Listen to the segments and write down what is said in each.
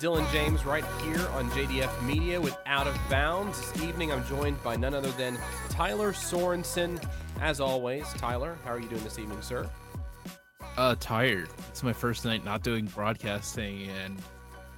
Dillon James right here on JDF Media with Out of Bounds. This evening, I'm joined by none other than Tylor Sorensen. As always, Tylor, how are you doing this evening, sir? Uh, tired. It's my first night not doing broadcasting, and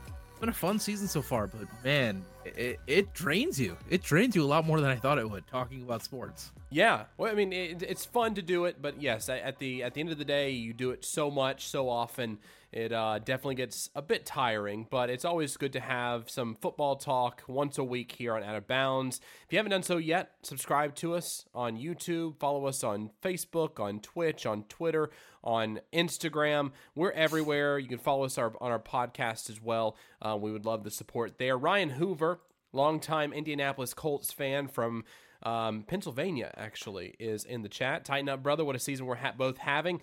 it's been a fun season so far. But man, it, it drains you. It drains you a lot more than I thought it would. Talking about sports. Yeah, well, I mean, it, it's fun to do it, but yes, at the at the end of the day, you do it so much, so often, it uh, definitely gets a bit tiring. But it's always good to have some football talk once a week here on Out of Bounds. If you haven't done so yet, subscribe to us on YouTube, follow us on Facebook, on Twitch, on Twitter, on Instagram. We're everywhere. You can follow us our, on our podcast as well. Uh, we would love the support there. Ryan Hoover, longtime Indianapolis Colts fan from um, Pennsylvania actually is in the chat. Tighten up, brother. What a season we're ha- both having.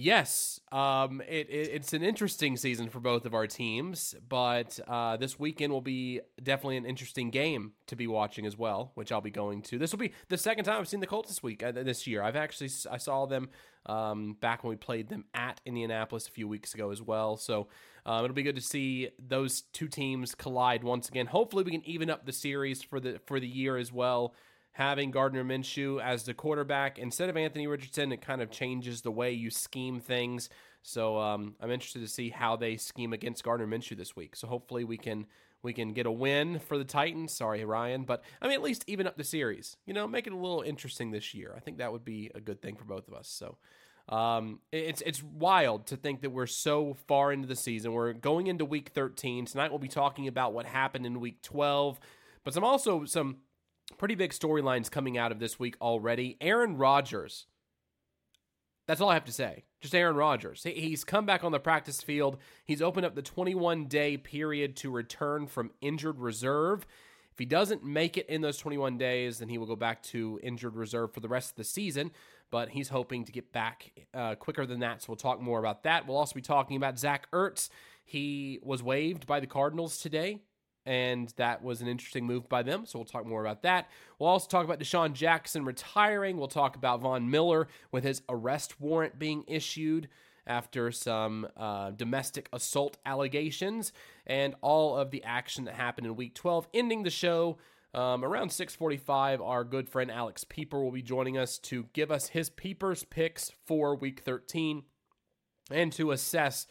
Yes, um, it, it, it's an interesting season for both of our teams, but uh, this weekend will be definitely an interesting game to be watching as well, which I'll be going to. This will be the second time I've seen the Colts this week uh, this year. I've actually I saw them um, back when we played them at Indianapolis a few weeks ago as well. So um, it'll be good to see those two teams collide once again. Hopefully, we can even up the series for the for the year as well having Gardner Minshew as the quarterback instead of Anthony Richardson, it kind of changes the way you scheme things. So um, I'm interested to see how they scheme against Gardner Minshew this week. So hopefully we can we can get a win for the Titans. Sorry, Ryan, but I mean at least even up the series. You know, make it a little interesting this year. I think that would be a good thing for both of us. So. Um, it's it's wild to think that we're so far into the season. We're going into week 13 tonight. We'll be talking about what happened in week 12, but some also some pretty big storylines coming out of this week already. Aaron Rodgers. That's all I have to say. Just Aaron Rodgers. He's come back on the practice field. He's opened up the 21 day period to return from injured reserve. If he doesn't make it in those 21 days, then he will go back to injured reserve for the rest of the season. But he's hoping to get back uh, quicker than that. So we'll talk more about that. We'll also be talking about Zach Ertz. He was waived by the Cardinals today and that was an interesting move by them. So we'll talk more about that. We'll also talk about DeSean Jackson retiring. We'll talk about Von Miller with his arrest warrant being issued after some uh, domestic assault allegations and all of the action that happened in Week 12, ending the show. Um, around 6:45, our good friend Alex Pieper will be joining us to give us his Pieper's picks for Week 13 and to assess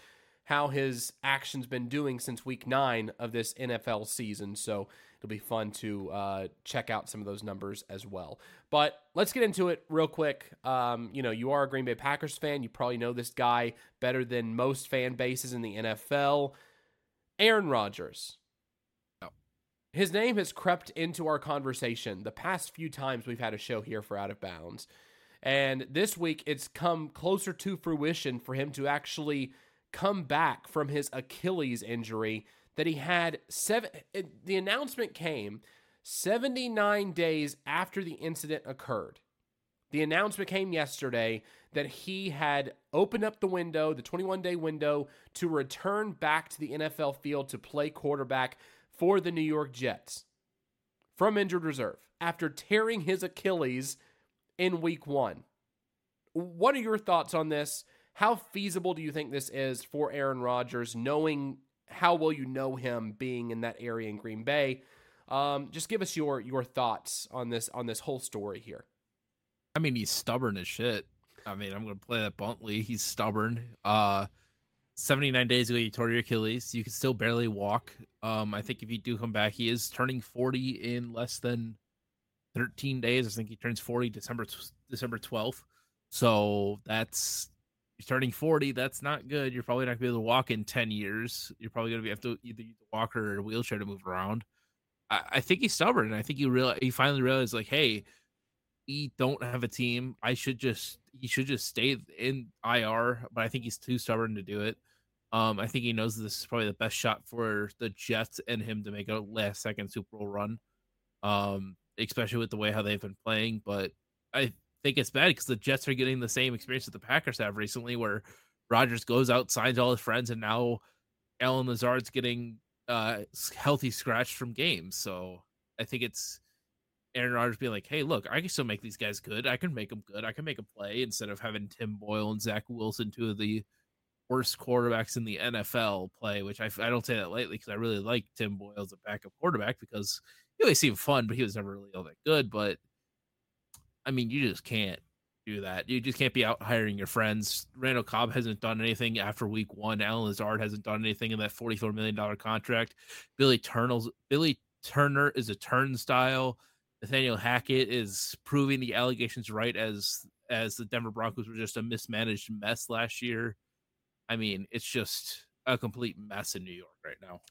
how his actions been doing since week nine of this NFL season. So it'll be fun to uh, check out some of those numbers as well. But let's get into it real quick. Um, you know, you are a Green Bay Packers fan. You probably know this guy better than most fan bases in the NFL. Aaron Rodgers. His name has crept into our conversation the past few times we've had a show here for Out of Bounds. And this week, it's come closer to fruition for him to actually come back from his Achilles injury that he had seven the announcement came 79 days after the incident occurred. The announcement came yesterday that he had opened up the window, the 21 day window, to return back to the NFL field to play quarterback for the New York Jets from injured reserve after tearing his Achilles in week one. What are your thoughts on this? How feasible do you think this is for Aaron Rodgers, knowing how well you know him being in that area in Green Bay? Um, just give us your your thoughts on this on this whole story here. I mean, he's stubborn as shit. I mean, I'm gonna play that bluntly. He's stubborn. Uh, 79 days ago, you tore your Achilles. You can still barely walk. Um, I think if you do come back, he is turning 40 in less than 13 days. I think he turns 40 December December 12th. So that's you're turning 40 that's not good. You're probably not going to be able to walk in 10 years. You're probably going to have to either use a walker or a wheelchair to move around. I, I think he's stubborn. And i think he real he finally realized like hey we don't have a team. I should just he should just stay in ir but i think he's too stubborn to do it. Um i think he knows this is probably the best shot for the jets and him to make a last second super bowl run um especially with the way how they've been playing but i think it's bad because the Jets are getting the same experience that the Packers have recently, where Rodgers goes out, signs all his friends, and now Allen Lazard's getting uh, healthy scratched from games. So I think it's Aaron Rodgers being like, "Hey, look, I can still make these guys good. I can make them good. I can make them play instead of having Tim Boyle and Zach Wilson, two of the worst quarterbacks in the NFL play, which I, I don't say that lightly because I really like Tim Boyle as a backup quarterback because he always seemed fun, but he was never really all that good. But I mean, you just can't do that. You just can't be out hiring your friends. Randall Cobb hasn't done anything after week one. Allen Lazard hasn't done anything in that $44 million contract. Billy Turner's Billy Turner is a turnstile. Nathaniel Hackett is proving the allegations right as as the Denver Broncos were just a mismanaged mess last year. I mean, it's just a complete mess in New York right now.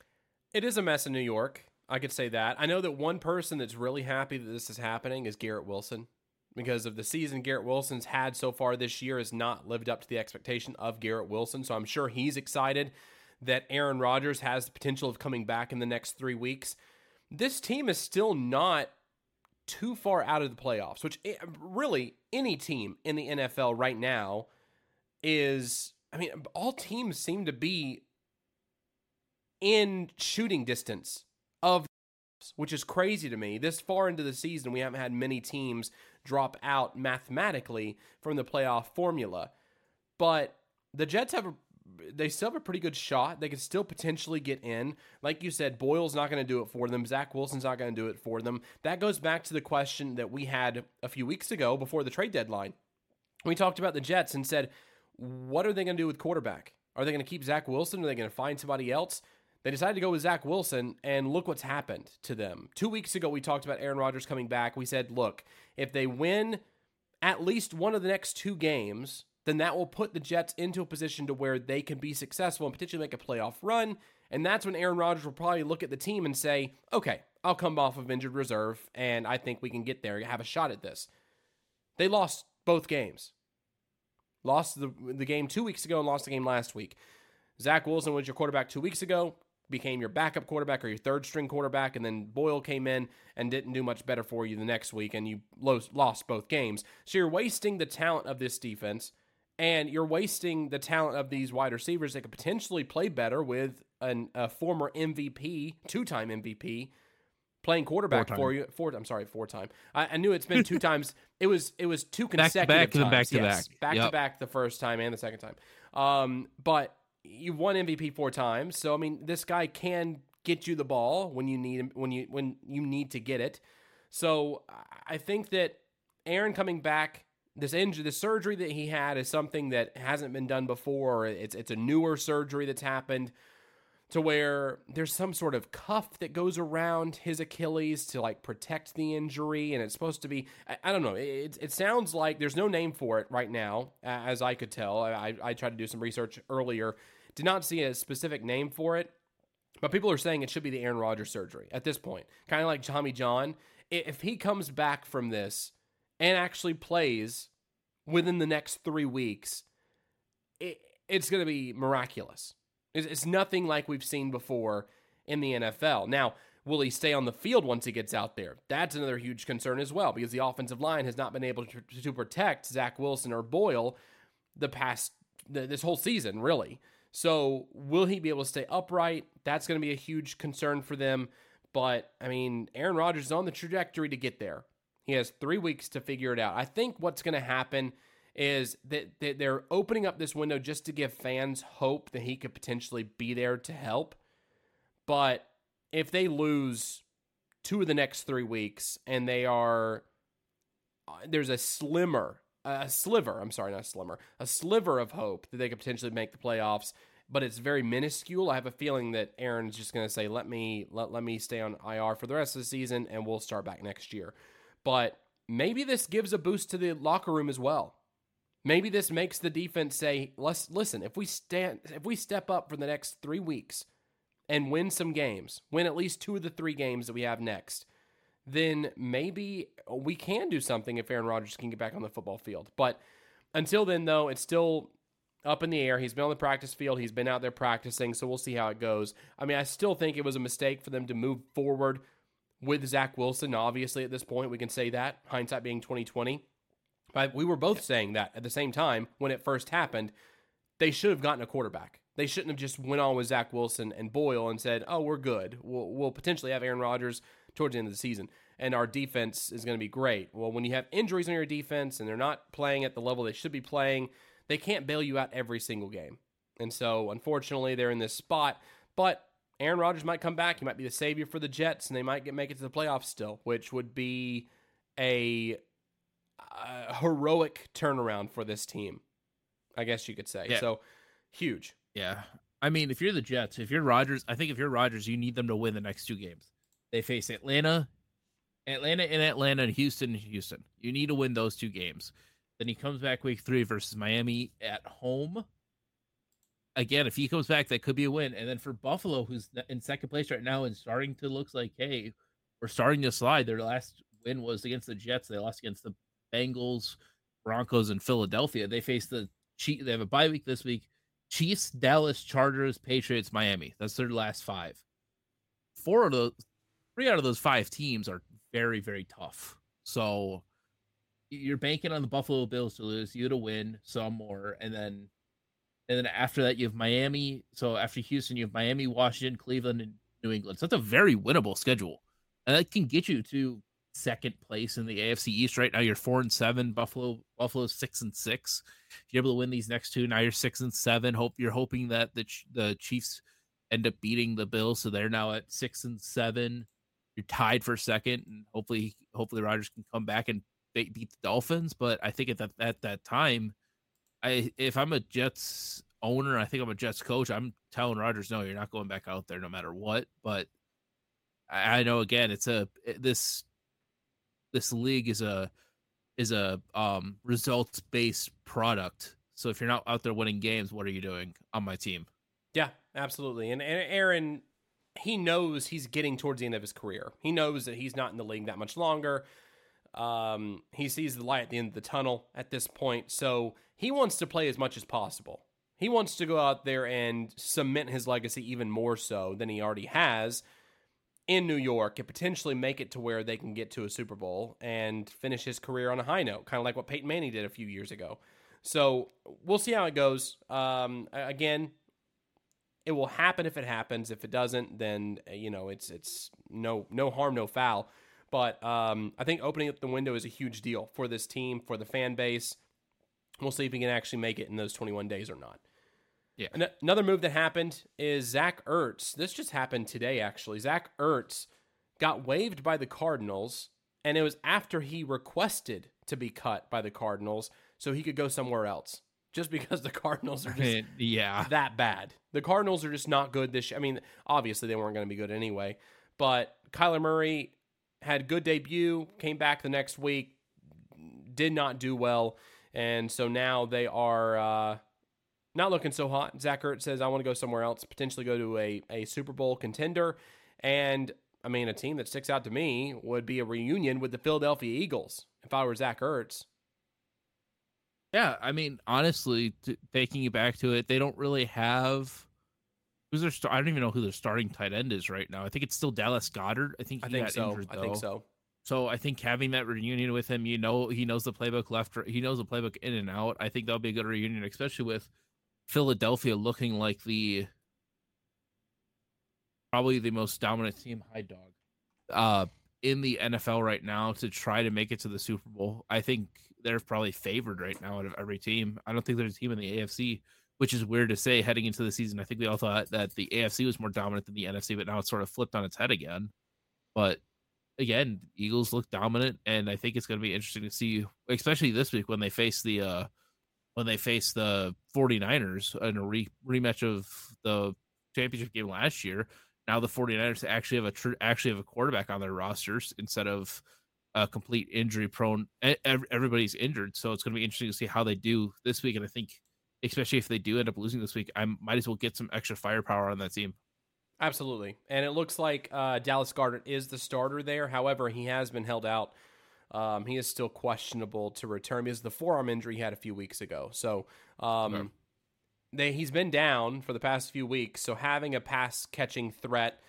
It is a mess in New York. I could say that. I know that one person that's really happy that this is happening is Garrett Wilson because of the season Garrett Wilson's had so far this year has not lived up to the expectation of Garrett Wilson. So I'm sure he's excited that Aaron Rodgers has the potential of coming back in the next three weeks. This team is still not too far out of the playoffs, which eh, really any team in the NFL right now is. I mean, all teams seem to be in shooting distance of which is crazy to me. This far into the season, we haven't had many teams drop out mathematically from the playoff formula. But the Jets have a they still have a pretty good shot. They could still potentially get in. Like you said, Boyle's not going to do it for them. Zach Wilson's not going to do it for them. That goes back to the question that we had a few weeks ago before the trade deadline. We talked about the Jets and said, what are they going to do with quarterback? Are they going to keep Zach Wilson? Are they going to find somebody else? They decided to go with Zach Wilson, and look what's happened to them. Two weeks ago, we talked about Aaron Rodgers coming back. We said, look, if they win at least one of the next two games, then that will put the Jets into a position to where they can be successful and potentially make a playoff run. And that's when Aaron Rodgers will probably look at the team and say, okay, I'll come off of injured reserve, and I think we can get there, and have a shot at this. They lost both games. Lost the, the game two weeks ago and lost the game last week. Zach Wilson was your quarterback two weeks ago became your backup quarterback or your third string quarterback, and then Boyle came in and didn't do much better for you the next week, and you lost both games. So you're wasting the talent of this defense, and you're wasting the talent of these wide receivers that could potentially play better with an, a former MVP, two time MVP. Playing quarterback for you, four. I'm sorry, four time. I, I knew it's been two times. It was it was two consecutive back to back to back to yes, back, back yep. to back the first time and the second time. Um, but you've won MVP four times, so I mean, this guy can get you the ball when you need when you when you need to get it. So I think that Aaron coming back, this injury, the surgery that he had is something that hasn't been done before. It's it's a newer surgery that's happened to where there's some sort of cuff that goes around his Achilles to like protect the injury, and it's supposed to be I, I don't know. It, it sounds like there's no name for it right now, as I could tell. I, I tried to do some research earlier, did not see a specific name for it, but people are saying it should be the Aaron Rodgers surgery at this point. Kind of like Tommy John. If he comes back from this and actually plays within the next three weeks, it, it's going to be miraculous. It's, it's nothing like we've seen before in the NFL. Now, will he stay on the field once he gets out there? That's another huge concern as well because the offensive line has not been able to, to protect Zach Wilson or Boyle the past this whole season, really. So, will he be able to stay upright? That's going to be a huge concern for them. But, I mean, Aaron Rodgers is on the trajectory to get there. He has three weeks to figure it out. I think what's going to happen is that they're opening up this window just to give fans hope that he could potentially be there to help. But if they lose two of the next three weeks and they are, uh, there's a slimmer a sliver, I'm sorry, not a slimmer, a sliver of hope that they could potentially make the playoffs, but it's very minuscule. I have a feeling that Aaron's just going to say, "Let me let, let me stay on IR for the rest of the season and we'll start back next year." But maybe this gives a boost to the locker room as well. Maybe this makes the defense say, "Let's listen, if we stand if we step up for the next 3 weeks and win some games, win at least two of the 3 games that we have next, then maybe we can do something if Aaron Rodgers can get back on the football field. But until then, though, it's still up in the air. He's been on the practice field, he's been out there practicing, so we'll see how it goes. I mean, I still think it was a mistake for them to move forward with Zach Wilson. Obviously, at this point, we can say that, hindsight being 2020. But we were both saying that at the same time when it first happened. They should have gotten a quarterback. They shouldn't have just went on with Zach Wilson and Boyle and said, "Oh, we're good. We'll, we'll potentially have Aaron Rodgers towards the end of the season, and our defense is going to be great. Well, when you have injuries on your defense and they're not playing at the level they should be playing, they can't bail you out every single game. And so, unfortunately, they're in this spot. But Aaron Rodgers might come back. He might be the savior for the Jets, and they might get make it to the playoffs still, which would be a, a heroic turnaround for this team. I guess you could say. Yeah. So huge. Yeah. I mean, if you're the Jets, if you're Rodgers, I think if you're Rodgers, you need them to win the next two games. They face Atlanta, Atlanta in Atlanta, and Houston Houston. You need to win those two games. Then he comes back week three versus Miami at home. Again, if he comes back, that could be a win. And then for Buffalo, who's in second place right now and starting to looks like, hey, we're starting to slide. Their last win was against the Jets. They lost against the Bengals, Broncos, and Philadelphia. They face the Chiefs. They have a bye week this week. Chiefs, Dallas, Chargers, Patriots, Miami. That's their last five. Four of those, three out of those five teams are very, very tough. So you're banking on the Buffalo Bills to lose, you to win some more, and then and then after that you have Miami. So after Houston, you have Miami, Washington, Cleveland, and New England. So that's a very winnable schedule, and that can get you to second place in the AFC East. Right now, you're four and seven. Buffalo, Buffalo's six and six. If you're able to win these next two, now you're six and seven. Hope you're hoping that the the Chiefs end up beating the Bills, so they're now at six and seven. You're tied for second, and hopefully, hopefully Rodgers can come back and beat the Dolphins. But I think at that at that time, I if I'm a Jets owner, I think I'm a Jets coach. I'm telling Rodgers, no, you're not going back out there no matter what. But I, I know again, it's a this this league is a is a um results based product. So if you're not out there winning games, what are you doing on my team? Yeah, absolutely. And, and Aaron, he knows he's getting towards the end of his career. He knows that he's not in the league that much longer. Um, he sees the light at the end of the tunnel at this point, so he wants to play as much as possible. He wants to go out there and cement his legacy even more so than he already has in New York and potentially make it to where they can get to a Super Bowl and finish his career on a high note, kind of like what Peyton Manning did a few years ago. So we'll see how it goes. Um, again, it will happen if it happens. If it doesn't, then you know it's it's no no harm, no foul. But um, I think opening up the window is a huge deal for this team, for the fan base. We'll see if he can actually make it in those 21 days or not. Yeah. An- another move that happened is Zach Ertz. This just happened today, actually. Zach Ertz got waived by the Cardinals, and it was after he requested to be cut by the Cardinals so he could go somewhere else. Just because the Cardinals are just yeah that bad. The Cardinals are just not good this. I mean, obviously they weren't going to be good anyway. But Kyler Murray had good debut, came back the next week, did not do well, and so now they are uh, not looking so hot. Zach Ertz says, "I want to go somewhere else, potentially go to a a Super Bowl contender." And I mean, a team that sticks out to me would be a reunion with the Philadelphia Eagles if I were Zach Ertz. Yeah, I mean, honestly, t- taking you back to it, they don't really have who's their. St- I don't even know who their starting tight end is right now. I think it's still Dallas Goedert. I think I think so. injured. I think so. So I think having that reunion with him, you know, he knows the playbook left. He knows the playbook in and out. I think that'll be a good reunion, especially with Philadelphia looking like the probably the most dominant team, high dog, uh, in the NFL right now to try to make it to the Super Bowl. I think they're probably favored right now out of every team. I don't think there's a team in the AFC, which is weird to say heading into the season. I think we all thought that the AFC was more dominant than the NFC, but now it's sort of flipped on its head again. But again, Eagles look dominant, and I think it's going to be interesting to see, especially this week when they face the uh, when they face the 49ers in a re- rematch of the championship game last year. Now the 49ers actually have a tr- actually have a quarterback on their rosters instead of a complete injury prone. Everybody's injured, so it's going to be interesting to see how they do this week. And I think, especially if they do end up losing this week, I might as well get some extra firepower on that team. Absolutely. And it looks like uh, Dallas Goedert is the starter there. However, he has been held out. Um, he is still questionable to return because the forearm injury he had a few weeks ago. So um, okay. They, he's been down for the past few weeks. So having a pass catching threat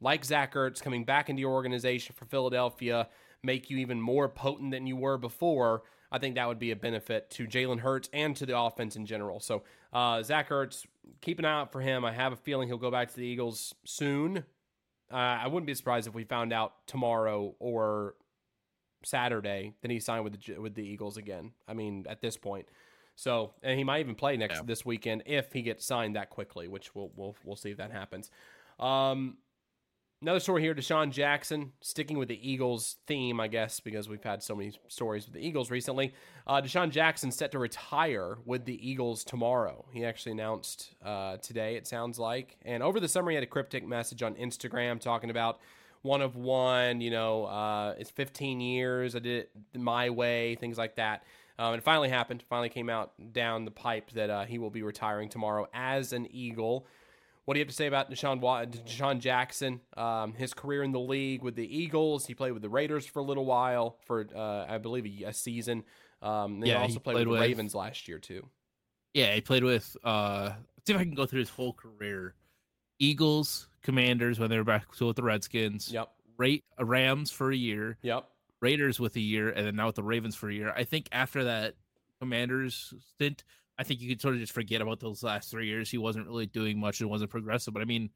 like Zach Ertz coming back into your organization for Philadelphia make you even more potent than you were before. I think that would be a benefit to Jalen Hurts and to the offense in general. So uh, Zach Ertz, keep an eye out for him. I have a feeling he'll go back to the Eagles soon. Uh, I wouldn't be surprised if we found out tomorrow or Saturday that he signed with the with the Eagles again. I mean, at this point. So, and he might even play next yeah. this weekend if he gets signed that quickly, which we'll we'll we'll see if that happens. Um, another story here: DeSean Jackson, sticking with the Eagles theme, I guess, because we've had so many stories with the Eagles recently. Uh, DeSean Jackson set to retire with the Eagles tomorrow. He actually announced uh, today. It sounds like, and over the summer, he had a cryptic message on Instagram talking about one of one. You know, uh, it's 15 years. I did it my way. Things like that. Um, it finally happened. Finally came out down the pipe that uh, he will be retiring tomorrow as an Eagle. What do you have to say about DeSean, DeSean Jackson? Um, his career in the league with the Eagles. He played with the Raiders for a little while, for uh, I believe a, a season. Um, yeah, he also played, played with, the Ravens last year too. Yeah, he played with. Uh, see if I can go through his whole career. Eagles, Commanders when they were back with the Redskins. Yep. Rate Rams for a year. Yep. Raiders with a year, and then now with the Ravens for a year. I think after that Commanders stint, I think you could sort of just forget about those last three years. He wasn't really doing much and wasn't progressive. But I mean,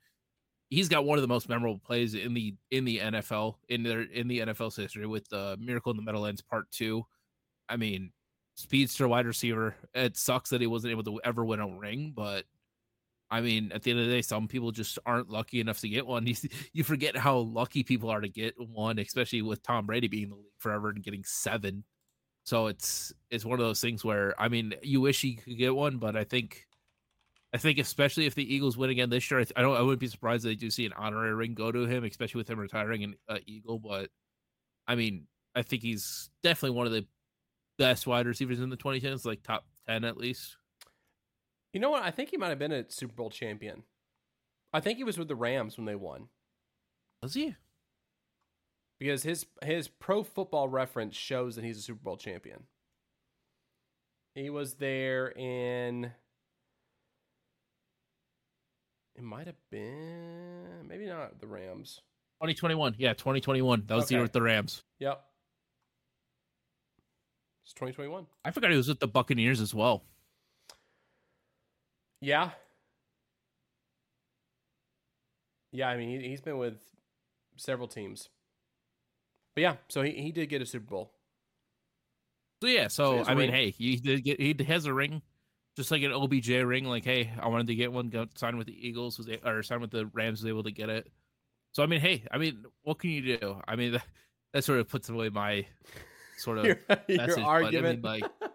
he's got one of the most memorable plays in the in the NFL in their in the NFL's history with the Miracle in the Meadowlands Part Two. I mean, speedster wide receiver. It sucks that he wasn't able to ever win a ring, but I mean, at the end of the day, some people just aren't lucky enough to get one. You, you forget how lucky people are to get one, especially with Tom Brady being in the league forever and getting seven. So it's it's one of those things where I mean, you wish he could get one, but I think I think especially if the Eagles win again this year, I, I don't I wouldn't be surprised if they do see an honorary ring go to him, especially with him retiring an uh, Eagle. But I mean, I think he's definitely one of the best wide receivers in the 2010s, like top ten at least. You know what? I think he might have been a Super Bowl champion. I think he was with the Rams when they won. Was he? Because his his pro football reference shows that he's a Super Bowl champion. He was there in it might have been maybe not the Rams. 2021. Yeah, 2021. That was okay. the year with the Rams. Yep. It's 2021. I forgot he was with the Buccaneers as well. Yeah. Yeah, I mean, he, has been with several teams. But yeah, so he, he did get a Super Bowl. So yeah, so, so I mean, hey, he did get he has a ring, just like an OBJ ring. Like, hey, I wanted to get one, got signed with the Eagles, was or signed with the Rams, was able to get it. So I mean, hey, I mean, what can you do? I mean, that, that sort of puts away my sort of your, message, your argument. I mean, like,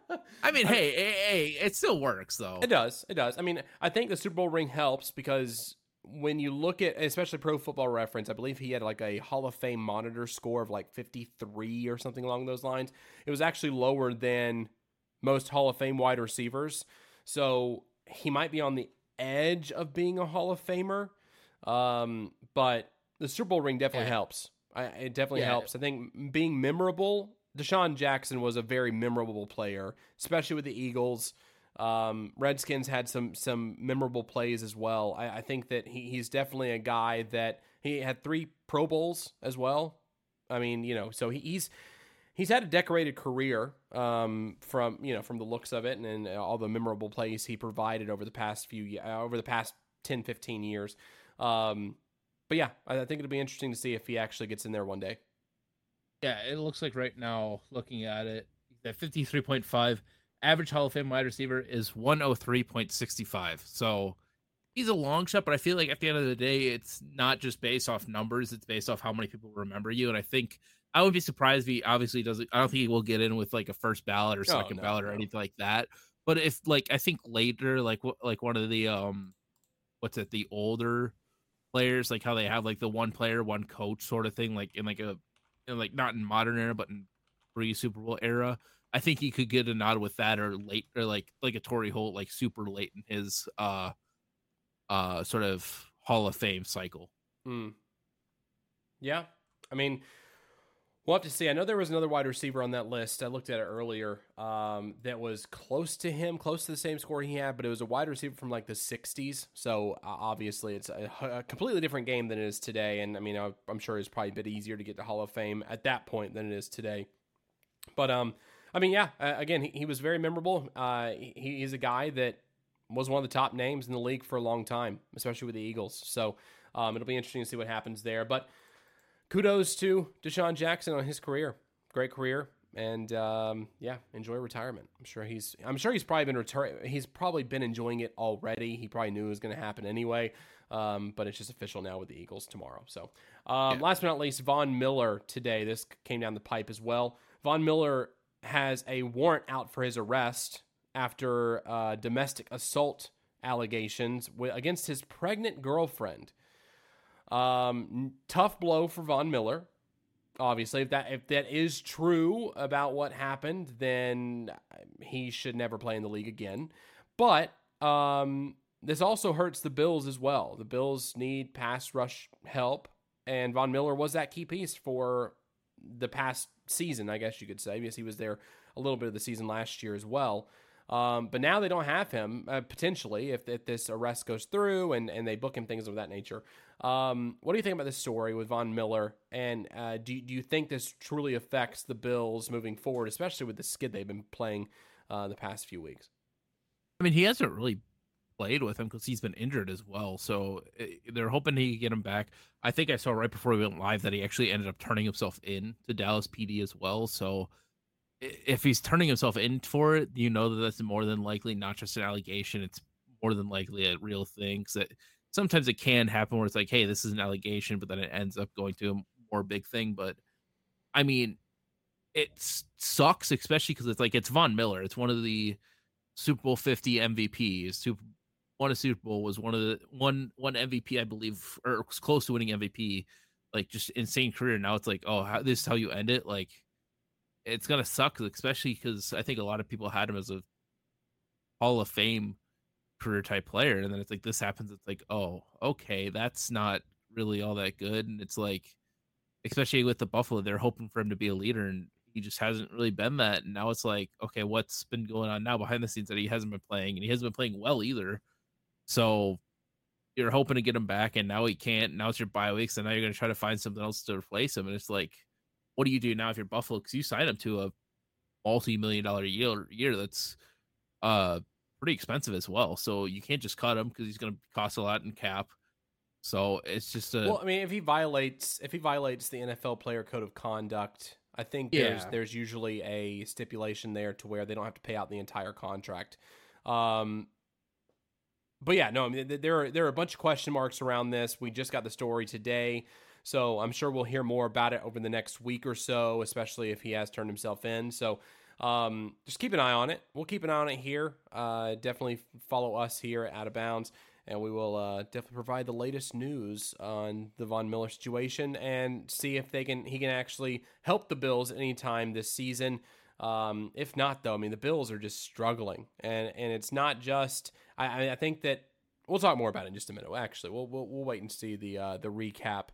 I mean, hey, hey, it still works though. It does. It does. I mean, I think the Super Bowl ring helps because when you look at especially pro football reference i believe he had like a hall of fame monitor score of like 53 or something along those lines it was actually lower than most hall of fame wide receivers so he might be on the edge of being a hall of famer um, but the super bowl ring definitely yeah. helps I, it definitely yeah. helps i think being memorable DeSean Jackson was a very memorable player, especially with the Eagles. Um, Redskins had some some memorable plays as well. I, I think that he, he's definitely a guy that he had three Pro Bowls as well. I mean, you know, so he, he's he's had a decorated career um, from you know from the looks of it and, and, all the memorable plays he provided over the past few uh, over the past 10 15 years um, but yeah I, I think it'll be interesting to see if he actually gets in there one day yeah, it looks like right now, looking at it, that 53.5 average Hall of Fame wide receiver is 103.65. So he's a long shot, but I feel like at the end of the day, it's not just based off numbers, it's based off how many people remember you. And I think I would be surprised if he obviously doesn't, I don't think he will get in with like a first ballot or second oh, no, ballot or no. anything like that. But if like, I think later, like, like one of the, um, what's it, the older players, like how they have like the one player, one coach sort of thing, like in like a in like not in modern era, but in pre Super Bowl era. I think he could get a nod with that or late or like like a Torry Holt, like super late in his uh uh sort of Hall of Fame cycle. Hmm. Yeah. I mean, We'll have to see. I know there was another wide receiver on that list. I looked at it earlier. Um, that was close to him, close to the same score he had, but it was a wide receiver from like the '60s. So uh, obviously, it's a, a, completely different game than it is today. And I mean, I, am sure it's probably a bit easier to get to Hall of Fame at that point than it is today. But um, I mean, yeah. Uh, again, he, he, was very memorable. Uh, he, he's a guy that was one of the top names in the league for a long time, especially with the Eagles. So um, it'll be interesting to see what happens there. But kudos to DeSean Jackson on his career. Great career. and um, yeah, enjoy retirement. I'm sure he's I'm sure he's probably been return he's probably been enjoying it already. He probably knew it was going to happen anyway. Um, but it's just official now with the Eagles tomorrow. So, um, yeah. last but not least, Von Miller today. This came down the pipe as well. Von Miller has a warrant out for his arrest after uh, domestic assault allegations against his pregnant girlfriend. Um, tough blow for Von Miller. Obviously, if that if that is true about what happened, then he should never play in the league again. But um, this also hurts the Bills as well. The Bills need pass rush help, and Von Miller was that key piece for the past season, I guess you could say, because he was there a little bit of the season last year as well. Um, but now they don't have him uh, potentially if, if this arrest goes through and, and they book him things of that nature. Um, what do you think about this story with Von Miller? And uh, do, do you think this truly affects the Bills moving forward, especially with the skid they've been playing uh, the past few weeks? I mean, he hasn't really played with him because he's been injured as well. So eh, they're hoping he can get him back. I think I saw right before we went live that he actually ended up turning himself in to Dallas PD as well. So if he's turning himself in for it, you know that that's more than likely not just an allegation. It's more than likely a real thing. Because sometimes it can happen where it's like, hey, this is an allegation, but then it ends up going to a more big thing. But I mean, it sucks, especially because it's like it's Von Miller. It's one of the Super Bowl 50 MVPs. Super won a Super Bowl was one of the one one MVP I believe, or close to winning MVP. Like just insane career. Now it's like, oh, how, this is how you end it. Like it's gonna suck, especially because I think a lot of people had him as a Hall of Fame career type player, and then it's like this happens. It's like, oh, okay, that's not really all that good, and it's like, especially with the Buffalo, they're hoping for him to be a leader, and he just hasn't really been that. And now it's like, okay, what's been going on now behind the scenes that he hasn't been playing, and he hasn't been playing well either. So you're hoping to get him back, and now he can't. Now it's your bye weeks, and now you're going to try to find something else to replace him, and it's like what do you do now if you're Buffalo? Because you signed him to a multi-million dollar year year that's uh pretty expensive as well. So you can't just cut him because he's going to cost a lot in cap. So it's just a well. I mean, if he violates if he violates the NFL player code of conduct, I think there's there's usually a stipulation there to where they don't have to pay out the entire contract. Um, but yeah, no, I mean there are there are a bunch of question marks around this. We just got the story today. So I'm sure we'll hear more about it over the next week or so, especially if he has turned himself in. So um, just keep an eye on it. We'll keep an eye on it here. Uh, definitely follow us here at Out of Bounds, and we will uh, definitely provide the latest news on the Von Miller situation and see if they can he can actually help the Bills anytime this season. Um, if not, though, I mean the Bills are just struggling, and and it's not just. I, I think that we'll talk more about it in just a minute. Actually, we'll we'll, we'll wait and see the uh, the recap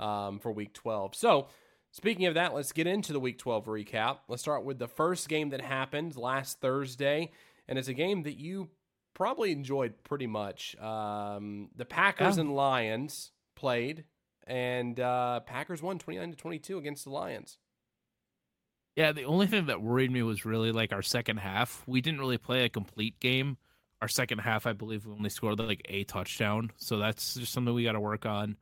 um, for Week 12. So, speaking of that, let's get into the Week 12 recap. Let's start with the first game that happened last Thursday, and it's a game that you probably enjoyed pretty much. Um, the Packers and Lions played, and uh, Packers won 29 to 22 against the Lions. Yeah, the only thing that worried me was really like our second half. We didn't really play a complete game. Our second half, I believe, we only scored like a touchdown. So that's just something we got to work on.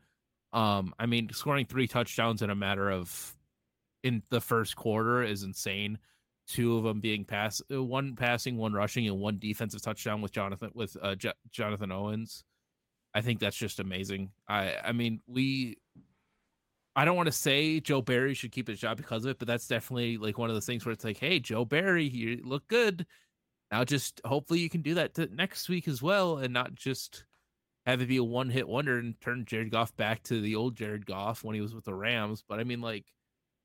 Um, I mean, scoring three touchdowns in a matter of in the first quarter is insane. Two of them being pass, uh, one passing, one rushing, and one defensive touchdown with Jonathan with uh, J- Jonathan Owens. I think that's just amazing. I I mean, we I don't want to say Joe Barry should keep his job because of it, but that's definitely like one of those things where it's like, hey, Joe Barry, you look good. Now, just hopefully you can do that next week as well, and not just have it be a one hit wonder and turn Jared Goff back to the old Jared Goff when he was with the Rams. But I mean, like,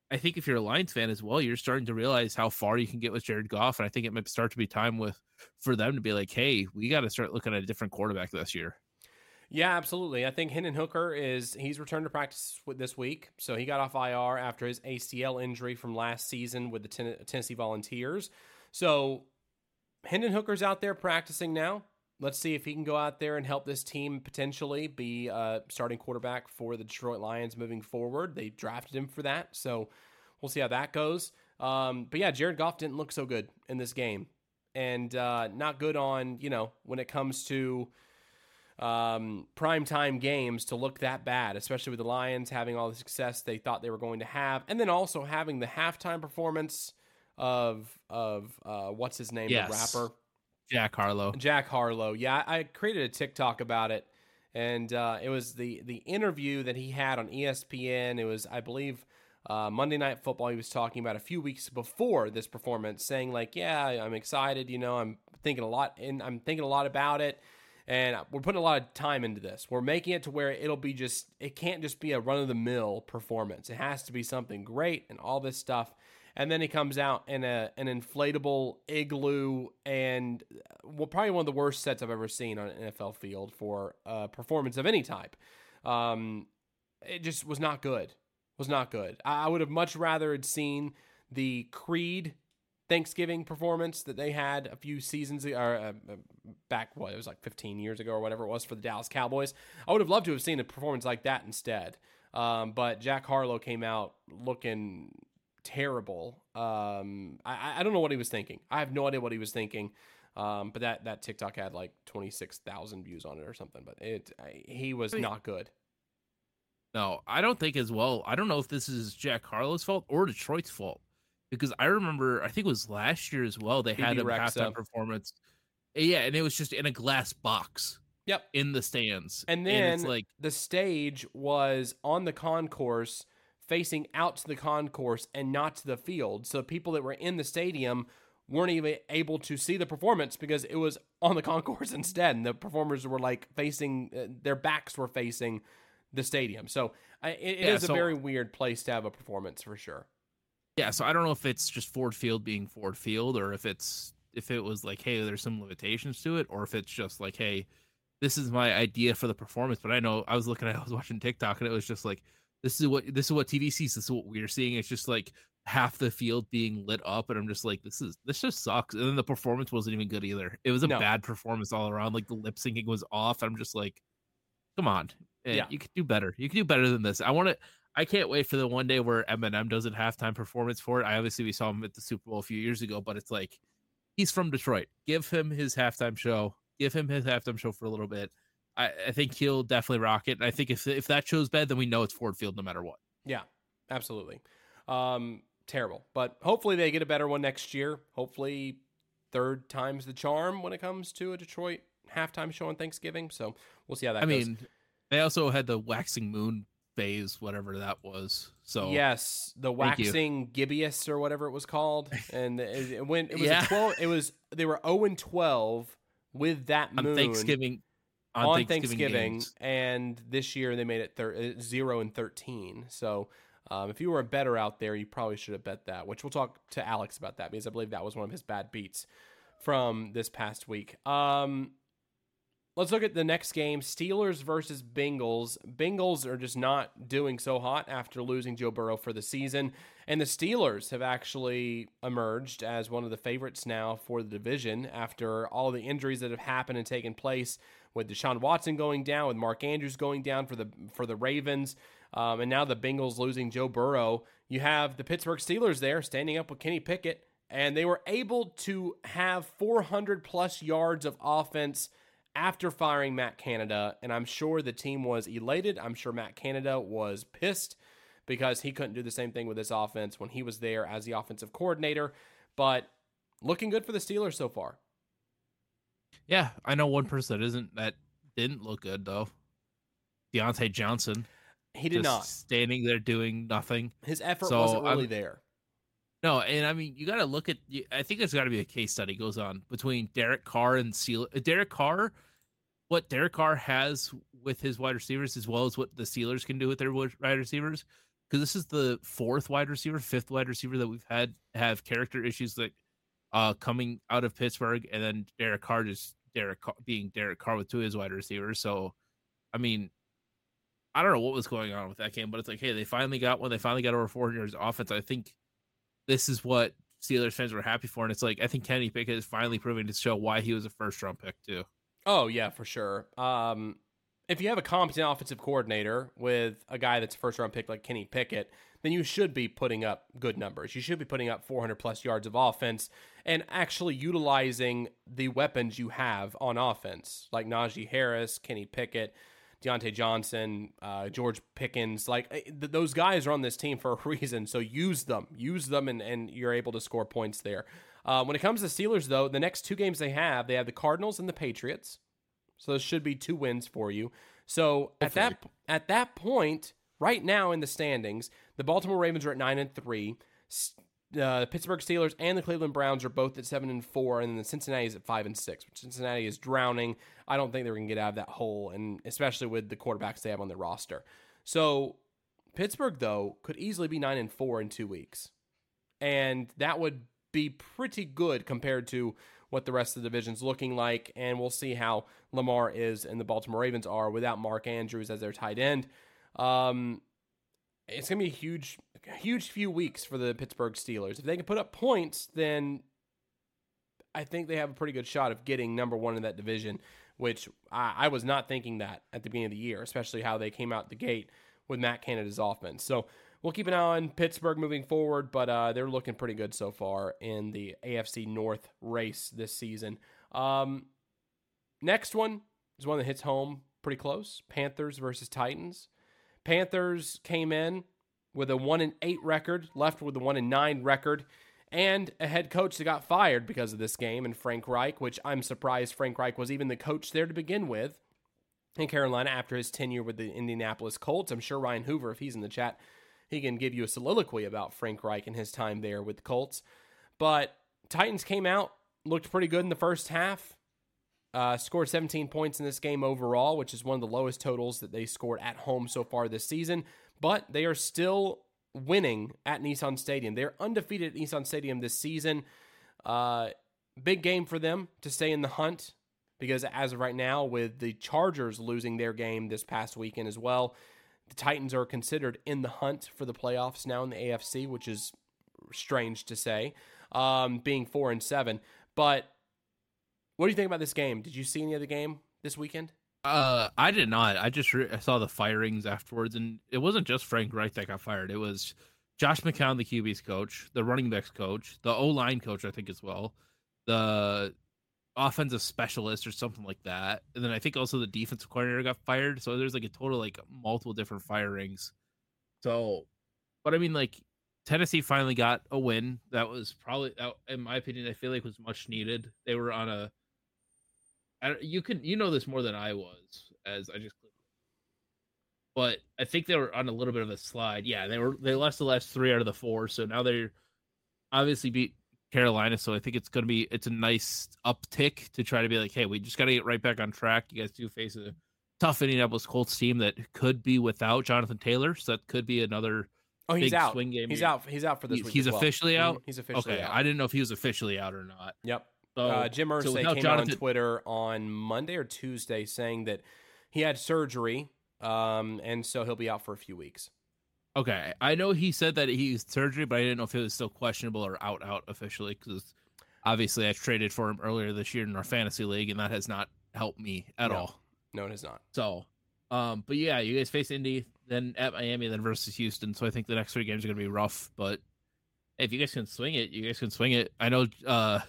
I think if you're a Lions fan as well, you're starting to realize how far you can get with Jared Goff, and I think it might start to be time with for them to be like, hey, we got to start looking at a different quarterback this year. Yeah, absolutely. I think Hendon Hooker is he's returned to practice this week, so he got off IR after his ACL injury from last season with the Tennessee Volunteers. So Hendon Hooker's out there practicing now. Let's see if he can go out there and help this team potentially be a starting quarterback for the Detroit Lions moving forward. They drafted him for that, so we'll see how that goes. Um, but yeah, Jared Goff didn't look so good in this game, and uh, not good on you know when it comes to um, prime time games to look that bad, especially with the Lions having all the success they thought they were going to have, and then also having the halftime performance of of uh, what's his name, Yes. the rapper Jack Harlow. Jack Harlow. Yeah, I created a TikTok about it, and uh, it was the the interview that he had on ESPN. It was, I believe, uh, Monday Night Football. He was talking about a few weeks before this performance, saying like, "Yeah, I'm excited. You know, I'm thinking a lot, and I'm thinking a lot about it." And we're putting a lot of time into this. We're making it to where it'll be just, it can't just be a run of the mill performance. It has to be something great and all this stuff and then he comes out in a an inflatable igloo and uh, well, probably one of the worst sets I've ever seen on an NFL field for a performance of any type. Um, it just was not good. Was not good. I, would have much rather had seen the Creed Thanksgiving performance that they had a few seasons or uh, uh, back what it was like 15 years ago or whatever it was for the Dallas Cowboys. I would have loved to have seen a performance like that instead. Um, but Jack Harlow came out looking terrible. Um, I, I don't know what he was thinking. I have no idea what he was thinking. Um, but that that TikTok had like 26,000 views on it or something. But it I, he was I mean- not good. No, I don't think as well. I don't know if this is Jack Harlow's fault or Detroit's fault because I remember I think it was last year as well. They had Bebe a Rexha. halftime performance. Yeah, and it was just in a glass box Yep. in the stands. And it's then like the stage was on the concourse facing out to the concourse and not to the field. So people that were in the stadium weren't even able to see the performance because it was on the concourse instead. And the performers were like facing, uh, their backs were facing the stadium. So I it, it Yeah, is a very weird place to have a performance for sure. Yeah, so I don't know if it's just Ford Field being Ford Field or if it's if it was like, hey, there's some limitations to it, or if it's just like, hey, this is my idea for the performance. But I know I was looking at I was watching TikTok and it was just like this is what this is what TV sees, this is what we're seeing. It's just like half the field being lit up, and I'm just like, this is this just sucks. And then the performance wasn't even good either. It was a No. bad performance all around. Like the lip syncing was off. I'm just like, come on. Eh, Yeah. You could do better. You could do better than this. I want to I can't wait for the one day where Eminem does a halftime performance for it. I obviously we saw him at the Super Bowl a few years ago, but it's like he's from Detroit. Give him his halftime show. Give him his halftime show for a little bit. I, I think he'll definitely rock it. And I think if if that show's bad, then we know it's Ford Field no matter what. Yeah, absolutely. Um, terrible. But hopefully they get a better one next year. Hopefully third time's the charm when it comes to a Detroit halftime show on Thanksgiving. So we'll see how that goes. I goes. mean, they also had the waxing moon phase, whatever that was. So yes, the waxing gibbous or whatever it was called, and it, it went. It was Yeah. a twelve. It was they were zero and twelve with that on moon Thanksgiving, on, on Thanksgiving, Thanksgiving, and this year they made it thir- uh, zero and thirteen. So. Um, if you were a better out there, you probably should have bet that. Which we'll talk to Alex about that because I believe that was one of his bad beats from this past week. Um, let's look at the next game: Steelers versus Bengals. Bengals are just not doing so hot after losing Joe Burrow for the season, and the Steelers have actually emerged as one of the favorites now for the division after all the injuries that have happened and taken place with Deshaun Watson going down, with Mark Andrews going down for the for the Ravens, um, and now the Bengals losing Joe Burrow. You have the Pittsburgh Steelers there standing up with Kenny Pickett, and they were able to have 400 plus yards of offense after firing Matt Canada, and I'm sure the team was elated. I'm sure Matt Canada was pissed because he couldn't do the same thing with this offense when he was there as the offensive coordinator. But looking good for the Steelers so far. Yeah, I know one person that isn't that didn't look good though. Diontae Johnson. He did just not. standing there doing nothing. His effort So, wasn't really I'm- there. No, and I mean you got to look at. I think there's got to be a case study goes on between Derek Carr and Seal. uh, Derek Carr, what Derek Carr has with his wide receivers, as well as what the Steelers can do with their wide receivers. Because this is the fourth wide receiver, fifth wide receiver that we've had have character issues like uh coming out of Pittsburgh, and then Derek Carr just Derek being Derek Carr with two of his wide receivers. So, I mean, I don't know what was going on with that game, but it's like, hey, they finally got one. They finally got over 400 yards of offense. I think this is what Steelers fans were happy for, and it's like I think Kenny Pickett is finally proving to show why he was a first round pick too. Oh yeah, for sure. Um, if you have a competent offensive coordinator with a guy that's a first round pick like Kenny Pickett, then you should be putting up good numbers. You should be putting up 400 plus yards of offense and actually utilizing the weapons you have on offense, like Najee Harris, Kenny Pickett. Diontae Johnson, uh, George Pickens. Like eh, th- those guys are on this team for a reason. So use them, use them, and, and you're able to score points there. Uh, when it comes to Steelers, though, the next two games they have, they have the Cardinals and the Patriots. So those should be two wins for you. So at that at that point, right now in the standings, the Baltimore Ravens are at nine and three. Uh, the Pittsburgh Steelers and the Cleveland Browns are both at seven and four, and then the Cincinnati is at five and six. Which Cincinnati is drowning. I don't think they're going to get out of that hole, and especially with the quarterbacks they have on their roster. So Pittsburgh, though, could easily be nine and four in two weeks, and that would be pretty good compared to what the rest of the division's looking like. And we'll see how Lamar is and the Baltimore Ravens are without Mark Andrews as their tight end. Um, it's going to be a huge, huge few weeks for the Pittsburgh Steelers. If they can put up points, then I think they have a pretty good shot of getting number one in that division, which I, I was not thinking that at the beginning of the year, especially how they came out the gate with Matt Canada's offense. So we'll keep an eye on Pittsburgh moving forward, but uh, they're looking pretty good so far in the AFC North race this season. Um, next one is one that hits home pretty close Panthers versus Titans. Panthers came in with a 1 and 8 record, left with a 1 and 9 record, and a head coach that got fired because of this game, and Frank Reich, which I'm surprised Frank Reich was even the coach there to begin with in Carolina after his tenure with the Indianapolis Colts. I'm sure Ryan Hoover, if he's in the chat, he can give you a soliloquy about Frank Reich and his time there with the Colts. But Titans came out, looked pretty good in the first half. Uh, scored 17 points in this game overall, which is one of the lowest totals that they scored at home so far this season. But they are still winning at Nissan Stadium. They're undefeated at Nissan Stadium this season. Uh, big game for them to stay in the hunt because as of right now, with the Chargers losing their game this past weekend as well, the Titans are considered in the hunt for the playoffs now in the AFC, which is strange to say, um, being four and seven. But what do you think about this game? Did you see any of the game this weekend? Uh, I did not. I just re- I saw the firings afterwards, and it wasn't just Frank Reich that got fired. It was Josh McCown, the QB's coach, the running backs coach, the O line coach, I think as well, the offensive specialist or something like that. And then I think also the defensive coordinator got fired. So there's like a total like multiple different firings. So, but I mean, like Tennessee finally got a win. That was probably, in my opinion, I feel like was much needed. They were on a. You can you know this more than I was as I just. But I think they were on a little bit of a slide. Yeah, they were. They lost the last three out of the four, so now they're obviously beat Carolina. So I think it's going to be it's a nice uptick to try to be like, hey, we just got to get right back on track. You guys do face a tough Indianapolis Colts team that could be without Jonathan Taylor, so that could be another. Oh, he's out. Swing game. He's out. He's out for this he's, week. He's well. officially mm-hmm. out. He's officially okay, out. I didn't know if he was officially out or not. Yep. So, uh, Jim Irsay so came Jonathan... out on Twitter on Monday or Tuesday saying that he had surgery, um, and so he'll be out for a few weeks. Okay, I know he said that he's surgery, but I didn't know if it was still questionable or out out officially because obviously I traded for him earlier this year in our fantasy league, and that has not helped me at No. all. No, it has not. So, um, but yeah, you guys face Indy, then at Miami, then versus Houston. So I think the next three games are gonna be rough. But if you guys can swing it, you guys can swing it. I know uh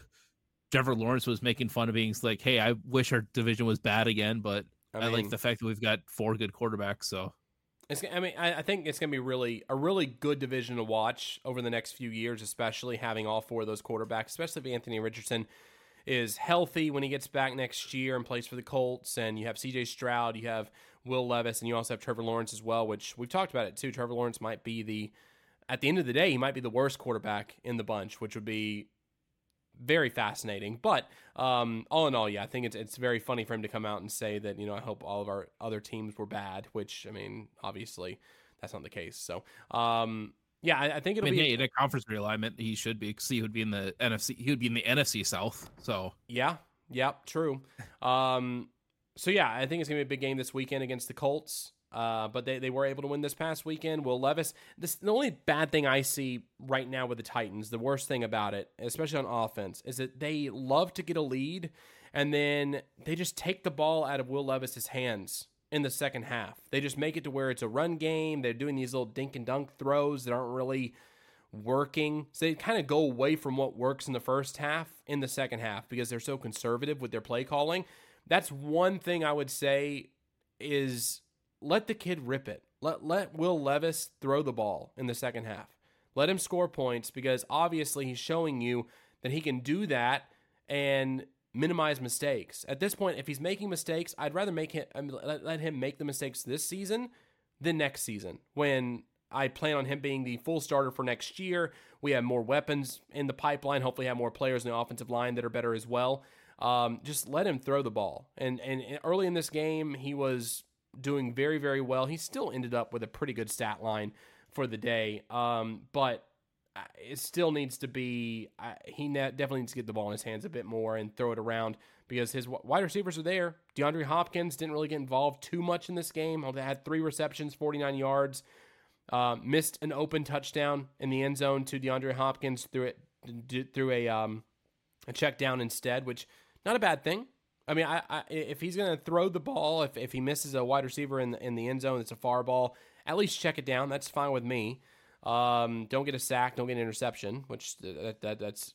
Trevor Lawrence was making fun of being like, "Hey, I wish our division was bad again," but I, like the fact that we've got four good quarterbacks. So It's, I mean, I, I think it's going to be really a really good division to watch over the next few years, especially having all four of those quarterbacks, especially if Anthony Richardson is healthy when he gets back next year and plays for the Colts. And you have C.J. Stroud, you have Will Levis, and you also have Trevor Lawrence as well, which we've talked about it too. Trevor Lawrence might be the, at the end of the day, he might be the worst quarterback in the bunch, which would be very fascinating. But um, all in all, yeah, I think it's it's very funny for him to come out and say that you know I hope all of our other teams were bad, which I mean obviously that's not the case. So um, yeah, I, I think it'll mean, be hey, in a conference realignment, he should be because he would be in the NFC. He would be in the NFC South. So yeah, yeah, true. Um, so yeah, I think it's gonna be a big game this weekend against the Colts. Uh, but they, they were able to win this past weekend. Will Levis, this the only bad thing I see right now with the Titans, the worst thing about it, especially on offense, is that they love to get a lead and then they just take the ball out of Will Levis's hands in the second half. They just make it to where it's a run game. They're doing these little dink and dunk throws that aren't really working. So they kind of go away from what works in the first half in the second half because they're so conservative with their play calling. That's one thing I would say is let the kid rip it. Let let Will Levis throw the ball in the second half. Let him score points because obviously he's showing you that he can do that and minimize mistakes. At this point, if he's making mistakes, I'd rather make him let, him make the mistakes this season than next season when I plan on him being the full starter for next year. We have more weapons in the pipeline. Hopefully, have more players in the offensive line that are better as well. Um, just let him throw the ball. And and early in this game, he was doing very very well. He still ended up with a pretty good stat line for the day. Um, but uh, it still needs to be. Uh, he definitely needs to get the ball in his hands a bit more and throw it around because his wide receivers are there. DeAndre Hopkins didn't really get involved too much in this game. He had three receptions, 49 yards. Uh, missed an open touchdown in the end zone to DeAndre Hopkins through it through a um, a check down instead, which not a bad thing. I mean, I, I, if he's going to throw the ball, if, if he misses a wide receiver in the, in the end zone, it's a far ball. At least check it down. That's fine with me. Um, don't get a sack, don't get an interception, which that, that that's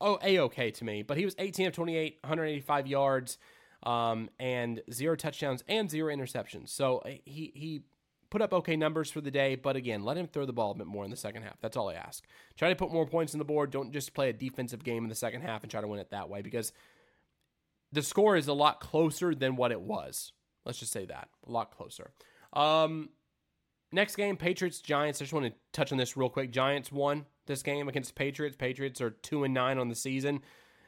oh a okay to me. But he was 18 of 28, 185 yards, um, and zero touchdowns and zero interceptions. So uh, he he put up okay numbers for the day, but again, let him throw the ball a bit more in the second half. That's all I ask. Try to put more points on the board. Don't just play a defensive game in the second half and try to win it that way because the score is a lot closer than what it was. Let's just say that. A lot closer. Um, next game, Patriots Giants. I just want to touch on this real quick. Giants won this game against Patriots. Patriots are 2 and 9 on the season.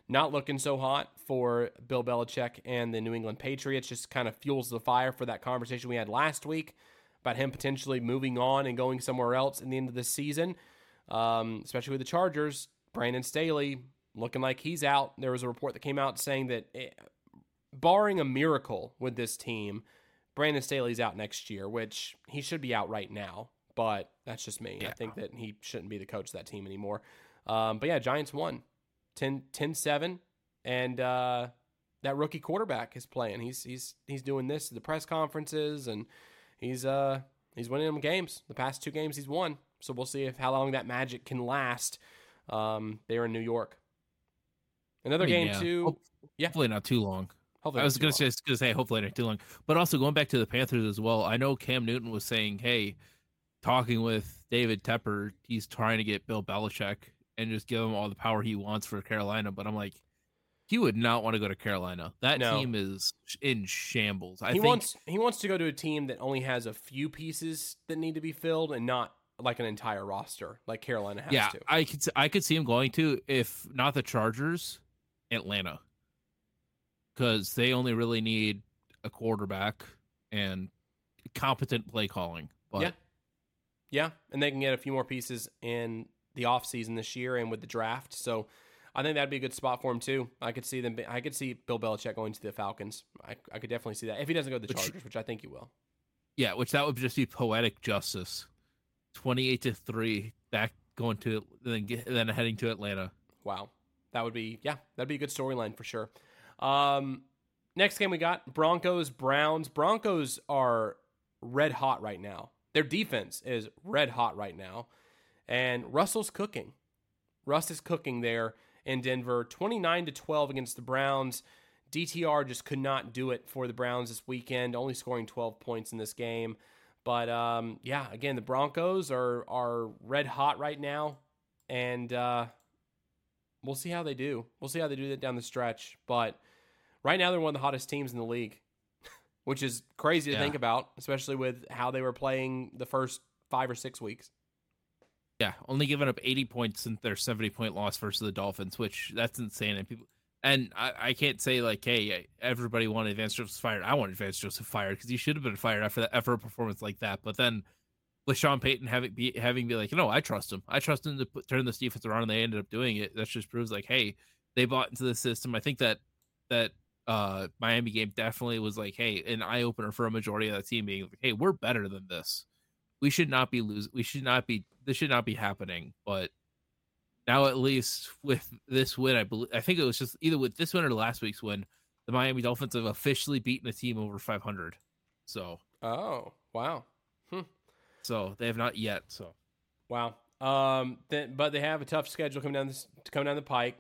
Not looking so hot for Bill Belichick and the New England Patriots. Just kind of fuels the fire for that conversation we had last week about him potentially moving on and going somewhere else in the end of the season, um, especially with the Chargers. Brandon Staley looking like he's out. There was a report that came out saying that, it, eh, barring a miracle with this team, Brandon Staley's out next year, which he should be out right now. But that's just me. Yeah. I think that he shouldn't be the coach of that team anymore. Um, but yeah, Giants won 10, 7. And uh, that rookie quarterback is playing. He's he's he's doing this at the press conferences and he's uh he's winning them games. The past two games he's won. So we'll see if how long that magic can last. Um, there in New York. Another I mean, game yeah. too. yeah, hopefully not too long. Hopefully I was gonna say, gonna say hopefully not too long. But also going back to the Panthers as well. I know Cam Newton was saying, "Hey, talking with David Tepper, he's trying to get Bill Belichick and just give him all the power he wants for Carolina." But I'm like, he would not want to go to Carolina. That no. team is in shambles. I he think... wants he wants to go to a team that only has a few pieces that need to be filled and not like an entire roster like Carolina has yeah, to. I could I could see him going to if not the Chargers, Atlanta. Cuz they only really need a quarterback and competent play calling. But Yeah. Yeah, and they can get a few more pieces in the offseason this year and with the draft. So I think that'd be a good spot for him too. I could see them. I could see Bill Belichick going to the Falcons. I, I could definitely see that if he doesn't go to the which, Chargers, which I think he will. Yeah, which that would just be poetic justice. Twenty-eight to three, back going to then then heading to Atlanta. Wow, that would be yeah, that'd be a good storyline for sure. Um, next game we got Broncos Browns. Broncos are red hot right now. Their defense is red hot right now, and Russell's cooking. Russ is cooking there in Denver, 29 to 12 against the Browns. DTR just could not do it for the Browns this weekend, only scoring 12 points in this game. But um, yeah, again, the Broncos are are red hot right now, and uh, we'll see how they do. We'll see how they do that down the stretch. But right now, they're one of the hottest teams in the league, which is crazy to yeah. think about, especially with how they were playing the first five or six weeks. Yeah, only giving up 80 points since their 70 point loss versus the Dolphins, which that's insane. And people, and I, I can't say like, hey, everybody wanted Vance Joseph fired. I wanted Vance Joseph fired because he should have been fired after that after a performance like that. But then with Sean Payton having be having be like, you know, I trust him. I trust him to put, turn this defense around, and they ended up doing it. That just proves like, hey, they bought into the system. I think that that uh Miami game definitely was like, hey, an eye opener for a majority of that team being like, hey, we're better than this we should not be losing. We should not be. This should not be happening. But now, at least with this win, I believe. I think it was just either with this win or last week's win, the Miami Dolphins have officially beaten a team over 500. So. Oh wow. So they have not yet. So. Wow. Um. But they have a tough schedule coming down this coming down the pike.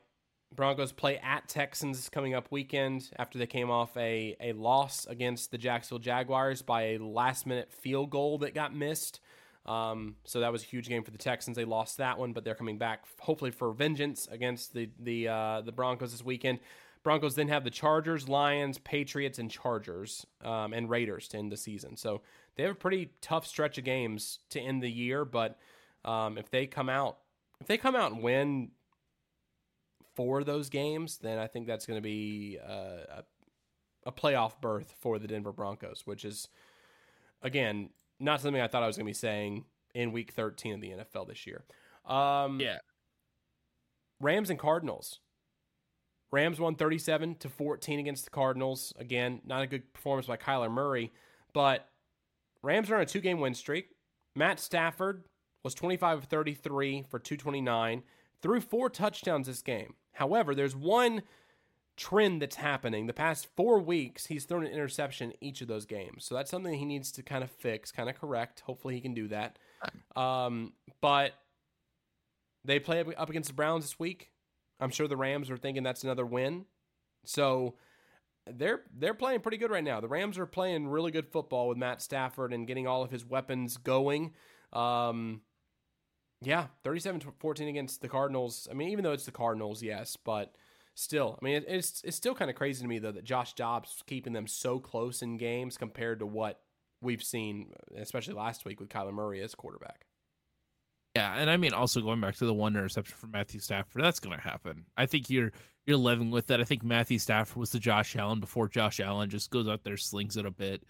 Broncos play at Texans coming up weekend after they came off a, a loss against the Jacksonville Jaguars by a last minute field goal that got missed. Um, so that was a huge game for the Texans. They lost that one, but they're coming back hopefully for vengeance against the the uh, the Broncos this weekend. Broncos then have the Chargers, Lions, Patriots, and Chargers um, and Raiders to end the season. So they have a pretty tough stretch of games to end the year. But um, if they come out, if they come out and win four of those games, then I think that's going to be uh, a, a playoff berth for the Denver Broncos, which is again not something I thought I was going to be saying in Week 13 of the NFL this year. Um, yeah. Rams and Cardinals. Rams won 37 to 14 against the Cardinals. Again, not a good performance by Kyler Murray, but Rams are on a two game win streak. Matt Stafford was 25 of 33 for 229, threw four touchdowns this game. However, there's one trend that's happening. The past four weeks, he's thrown an interception each of those games. So that's something he needs to kind of fix, kind of correct. Hopefully, he can do that. Um, but they play up against the Browns this week. I'm sure the Rams are thinking that's another win. So they're they're playing pretty good right now. The Rams are playing really good football with Matt Stafford and getting all of his weapons going. Um, yeah, 37-14 against the Cardinals. I mean, even though it's the Cardinals, yes, but still, I mean, it, it's it's still kind of crazy to me though that Josh Dobbs keeping them so close in games compared to what we've seen, especially last week with Kyler Murray as quarterback. Yeah, and I mean also going back to the one interception from Matthew Stafford, that's going to happen. I think you're you're living with that. I think Matthew Stafford was the Josh Allen before Josh Allen just goes out there slings it a bit.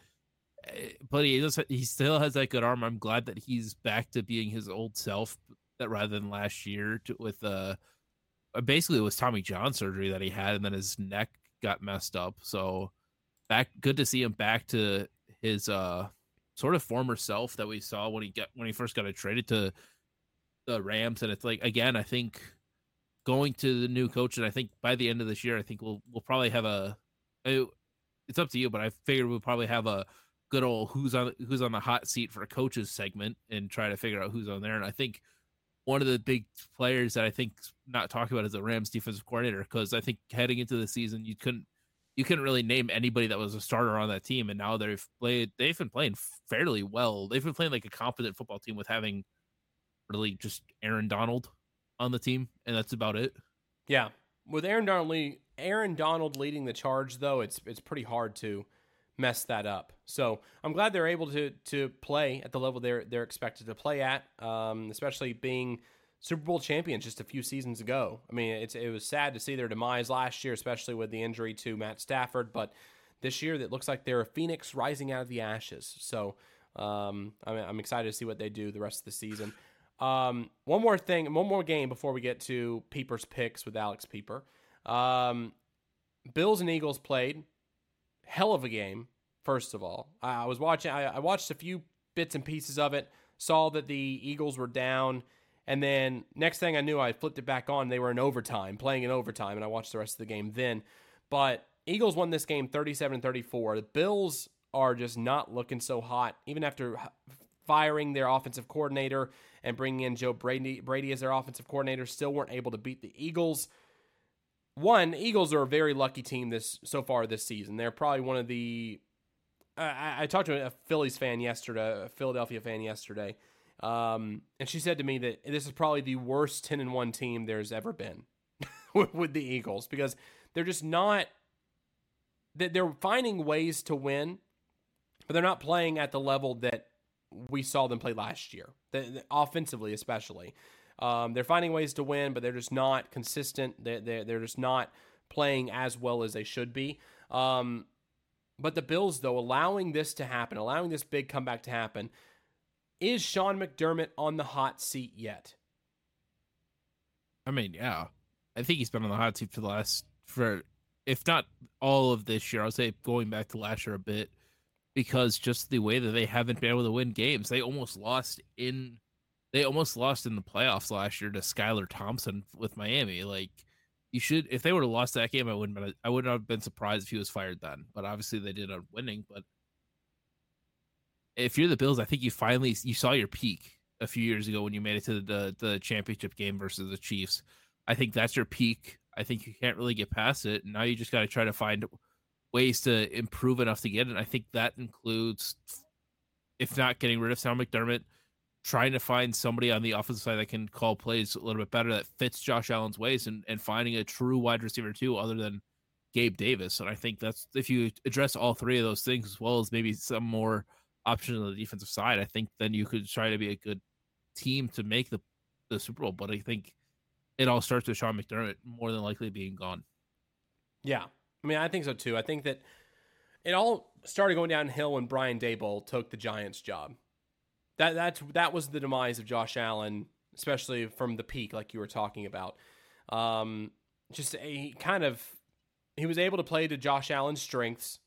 Eh, but he does he still has that good arm. I'm glad that he's back to being his old self that rather than last year to, with uh basically it was Tommy John surgery that he had and then his neck got messed up. So back good to see him back to his uh sort of former self that we saw when he got when he first got traded to the Rams, and it's like again, I think going to the new coach, and I think by the end of this year, I think we'll we'll probably have a. It's up to you, but I figured we'll probably have a good old who's on who's on the hot seat for coaches segment and try to figure out who's on there. And I think one of the big players that I think not talking about is the Rams defensive coordinator because I think heading into the season you couldn't you couldn't really name anybody that was a starter on that team, and now they've played they've been playing fairly well. They've been playing like a competent football team with having really just Aaron Donald on the team, and that's about it. Yeah, with Aaron Donald, Aaron Donald leading the charge, though, it's it's pretty hard to mess that up. So I'm glad they're able to to play at the level they're they're expected to play at, um, especially being Super Bowl champions just a few seasons ago. I mean, it's it was sad to see their demise last year, especially with the injury to Matt Stafford, but this year it looks like they're a phoenix rising out of the ashes. So um, I'm, I'm excited to see what they do the rest of the season. Um, one more thing, one more game before we get to Pieper's picks with Alex Peeper. Um, Bills and Eagles played. Hell of a game. First of all, I, was watching. I, I watched a few bits and pieces of it. Saw that the Eagles were down, and then next thing I knew, I flipped it back on. They were in overtime, playing in overtime, and I watched the rest of the game then. But Eagles won this game 37-34. The Bills are just not looking so hot, even after firing their offensive coordinator and bringing in Joe Brady, Brady as their offensive coordinator, still weren't able to beat the Eagles. One, Eagles are a very lucky team this so far this season. They're probably one of the. I, I talked to a Phillies fan yesterday, a Philadelphia fan yesterday, um, and she said to me that this is probably the worst ten and one team there's ever been with the Eagles because they're just not. They're finding ways to win, but they're not playing at the level that we saw them play last year, the, the, offensively especially. Um, they're finding ways to win, but they're just not consistent. They're, they're, they're just not playing as well as they should be. Um, but the Bills, though, allowing this to happen, allowing this big comeback to happen, is Sean McDermott on the hot seat yet? I mean, yeah. I think he's been on the hot seat for the last, for if not all of this year, I'll say going back to last year a bit because just the way that they haven't been able to win games, they almost lost in they almost lost in the playoffs last year to Skylar Thompson with Miami. Like you should if they would have lost that game, I wouldn't been, I would not have been surprised if he was fired then. But obviously they did on winning. But if you're the Bills, I think you finally you saw your peak a few years ago when you made it to the the championship game versus the Chiefs. I think that's your peak. I think you can't really get past it. Now you just got to try to find ways to improve enough to get it. And I think that includes, if not getting rid of Sam McDermott, trying to find somebody on the offensive side that can call plays a little bit better that fits Josh Allen's ways and, and finding a true wide receiver too, other than Gabe Davis. And I think that's if you address all three of those things as well as maybe some more options on the defensive side, I think then you could try to be a good team to make the, the Super Bowl. But I think it all starts with Sean McDermott more than likely being gone. Yeah. I mean, I think so too. I think that it all started going downhill when Brian Daboll took the Giants job. That that's that was the demise of Josh Allen, especially from the peak, like you were talking about. Um, just a kind of he was able to play to Josh Allen's strengths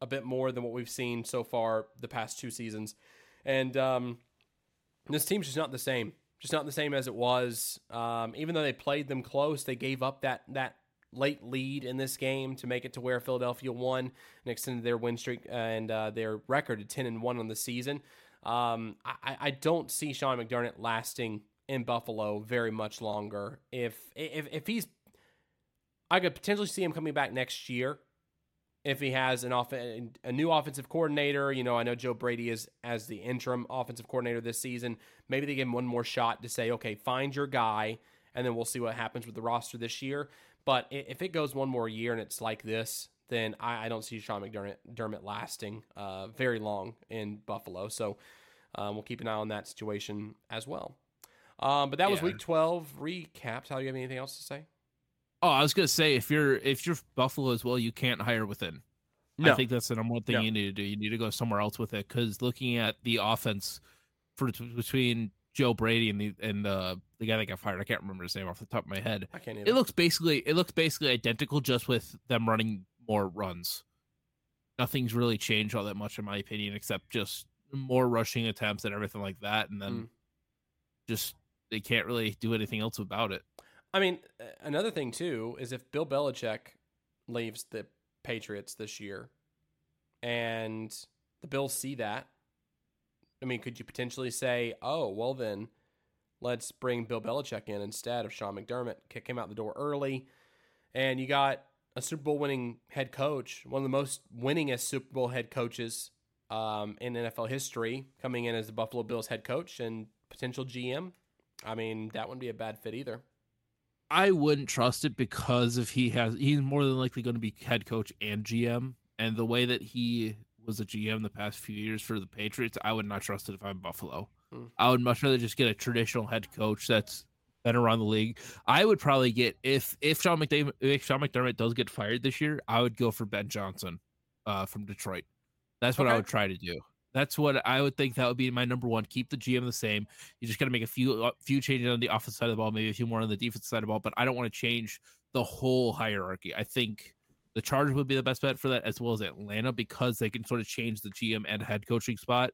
a bit more than what we've seen so far the past two seasons, and um, this team's just not the same. Just not the same as it was. Um, even though they played them close, they gave up that that late lead in this game to make it to where Philadelphia won and extended their win streak and uh, their record to ten and one on the season. Um, I, I don't see Sean McDermott lasting in Buffalo very much longer. If if if he's, I could potentially see him coming back next year if he has an off a new offensive coordinator. You know, I know Joe Brady is as the interim offensive coordinator this season. Maybe they give him one more shot to say, okay, find your guy, and then we'll see what happens with the roster this year. But if it goes one more year and it's like this, then I, I don't see Sean McDermott Dermott lasting uh, very long in Buffalo. So um, we'll keep an eye on that situation as well. Um, but that was Week 12 recapped. How do you have anything else to say? Oh, I was gonna say if you're if you're Buffalo as well, you can't hire within. No. I think that's the number one thing no. you need to do. You need to go somewhere else with it because looking at the offense for between Joe Brady and the and the the guy that got fired, I can't remember his name off the top of my head. I can't. It looks basically it looks basically identical, just with them running more runs. Nothing's really changed all that much, in my opinion, except just more rushing attempts and everything like that, and then mm. just they can't really do anything else about it. I mean, another thing too is if Bill Belichick leaves the Patriots this year, and the Bills see that, I mean, could you potentially say, "Oh, well then, let's bring Bill Belichick in instead of Sean McDermott, kick him out the door early," and you got a Super Bowl winning head coach, one of the most winningest Super Bowl head coaches um, in NFL history, coming in as the Buffalo Bills head coach and potential GM. I mean, that wouldn't be a bad fit either. I wouldn't trust it because if he has, he's more than likely going to be head coach and GM, and the way that he was a GM the past few years for the Patriots, I would not trust it if I'm Buffalo. Hmm. I would much rather just get a traditional head coach that's been around the league. I would probably get if if Sean McDermott if Sean McDermott does get fired this year, I would go for Ben Johnson uh, from Detroit. That's what okay. I would try to do. That's what I would think that would be my number one. Keep the GM the same. You just got to make a few uh, few changes on the offensive side of the ball, maybe a few more on the defense side of the ball. But I don't want to change the whole hierarchy. I think the Chargers would be the best bet for that, as well as Atlanta, because they can sort of change the GM and head coaching spot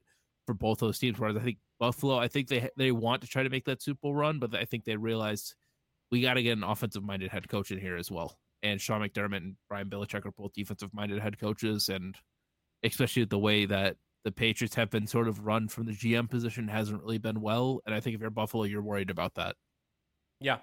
for both those teams. Whereas I think Buffalo, I think they they want to try to make that Super Bowl run, but I think they realized we got to get an offensive minded head coach in here as well. And Sean McDermott and Brian Belichick are both defensive minded head coaches, and especially the way that the Patriots have been sort of run from the GM position hasn't really been well. And I think if you're Buffalo, you're worried about that. Yeah.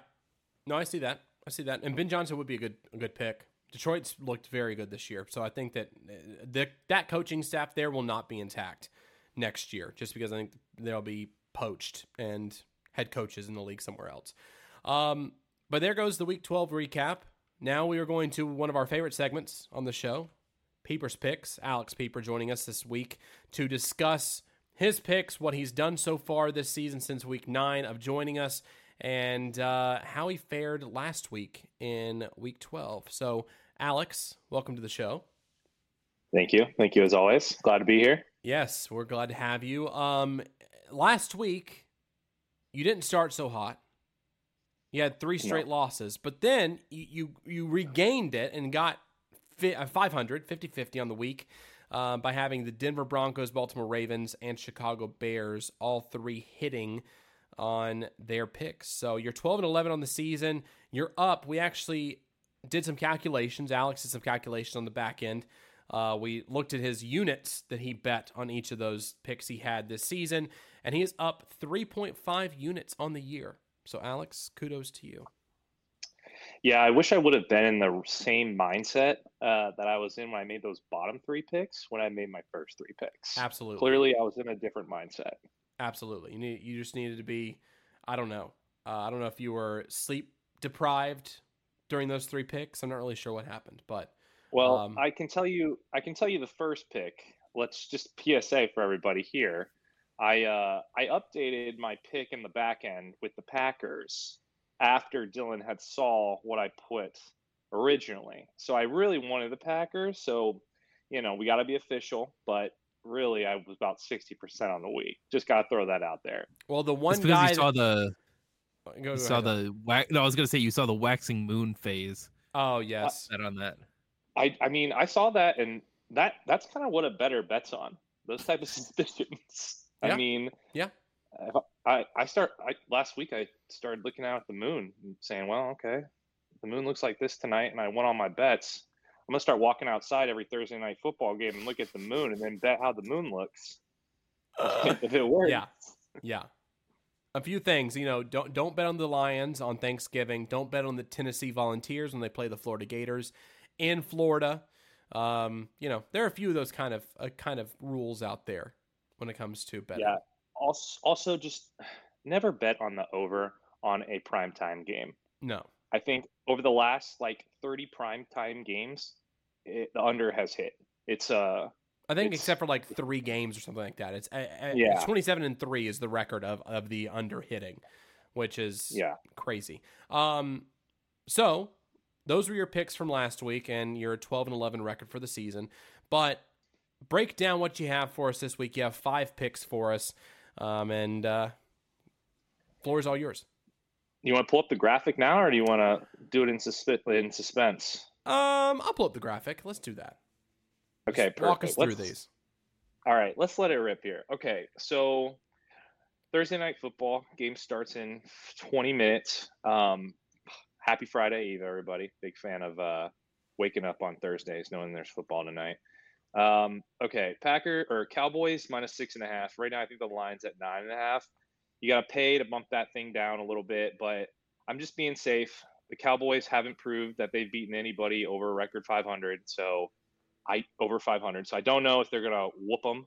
No, I see that. I see that. And Ben Johnson would be a good a good pick. Detroit's looked very good this year. So I think that uh, the, that coaching staff there will not be intact next year just because I think they'll be poached and head coaches in the league somewhere else. Um, but there goes the week 12 recap. Now we are going to one of our favorite segments on the show, Pieper's Picks. Alex Peeper joining us this week to discuss his picks, what he's done so far this season since week nine of joining us, and uh, how he fared last week in week 12. So, Alex, welcome to the show. Thank you. Thank you as always. Glad to be here. Yes, we're glad to have you. Um, last week, you didn't start so hot. You had three straight no. losses, but then you, you, you regained it and got 500, 50 50 on the week uh, by having the Denver Broncos, Baltimore Ravens, and Chicago Bears all three hitting on their picks. So you're 12 and 11 on the season. You're up. We actually did some calculations. Alex did some calculations on the back end. Uh, we looked at his units that he bet on each of those picks he had this season, and he is up 3.5 units on the year. So, Alex, kudos to you Yeah, I wish I would have been in the same mindset uh, that I was in when I made those bottom three picks when I made my first three picks. Absolutely. Clearly, I was in a different mindset. Absolutely. You need you just needed to be I don't know. Uh, I don't know if you were sleep deprived during those three picks. I'm not really sure what happened, but Well, Um, I can tell you, I can tell you the first pick. Let's just PSA for everybody here. I uh, I updated my pick in the back end with the Packers after Dillon had saw what I put originally. So I really wanted the Packers. So you know we got to be official, but really I was about sixty percent on the week. Just got to throw that out there. well the one It's because guy you saw that- the oh, Go- you go saw ahead. the wax. No, I was gonna say you saw the waxing moon phase. Oh yes. That on that. I I mean I saw that and that that's kind of what a better bet's on. Those type of suspicions. Yeah. I mean, Yeah. I I start I last week I started looking out at the moon and saying, well, okay, the moon looks like this tonight, and I went on my bets. I'm gonna start walking outside every Thursday night football game and look at the moon and then bet how the moon looks. if it works, Yeah. Yeah. A few things, you know, don't don't bet on the Lions on Thanksgiving. Don't bet on the Tennessee Volunteers when they play the Florida Gators in Florida. Um, you know, there are a few of those kind of uh, kind of rules out there when it comes to betting. Yeah. Also, also just never bet on the over on a primetime game. No. I think over the last like 30 prime time games, it, the under has hit. It's uh I think except for like three games or something like that. It's, uh, uh, Yeah. it's 27 and 3 is the record of of the under hitting, which is yeah. crazy. Um, so those were your picks from last week and your 12 and 11 record for the season. But break down what you have for us this week. You have five picks for us, um, and uh, floor is all yours. You want to pull up the graphic now, or do you want to do it in, in suspense? Um, I'll pull up the graphic. Let's do that. Okay, Just walk us through Let's- these. All right, let's let it rip here. Okay, so Thursday night football game starts in 20 minutes. Um, happy Friday Eve, everybody. Big fan of uh, waking up on Thursdays knowing there's football tonight. Um, okay, Packer or Cowboys minus six and a half. Right now, I think the line's at nine and a half. You got to pay to bump that thing down a little bit, but I'm just being safe. The Cowboys haven't proved that they've beaten anybody over a record 500, so I over 500. So I don't know if they're gonna whoop them.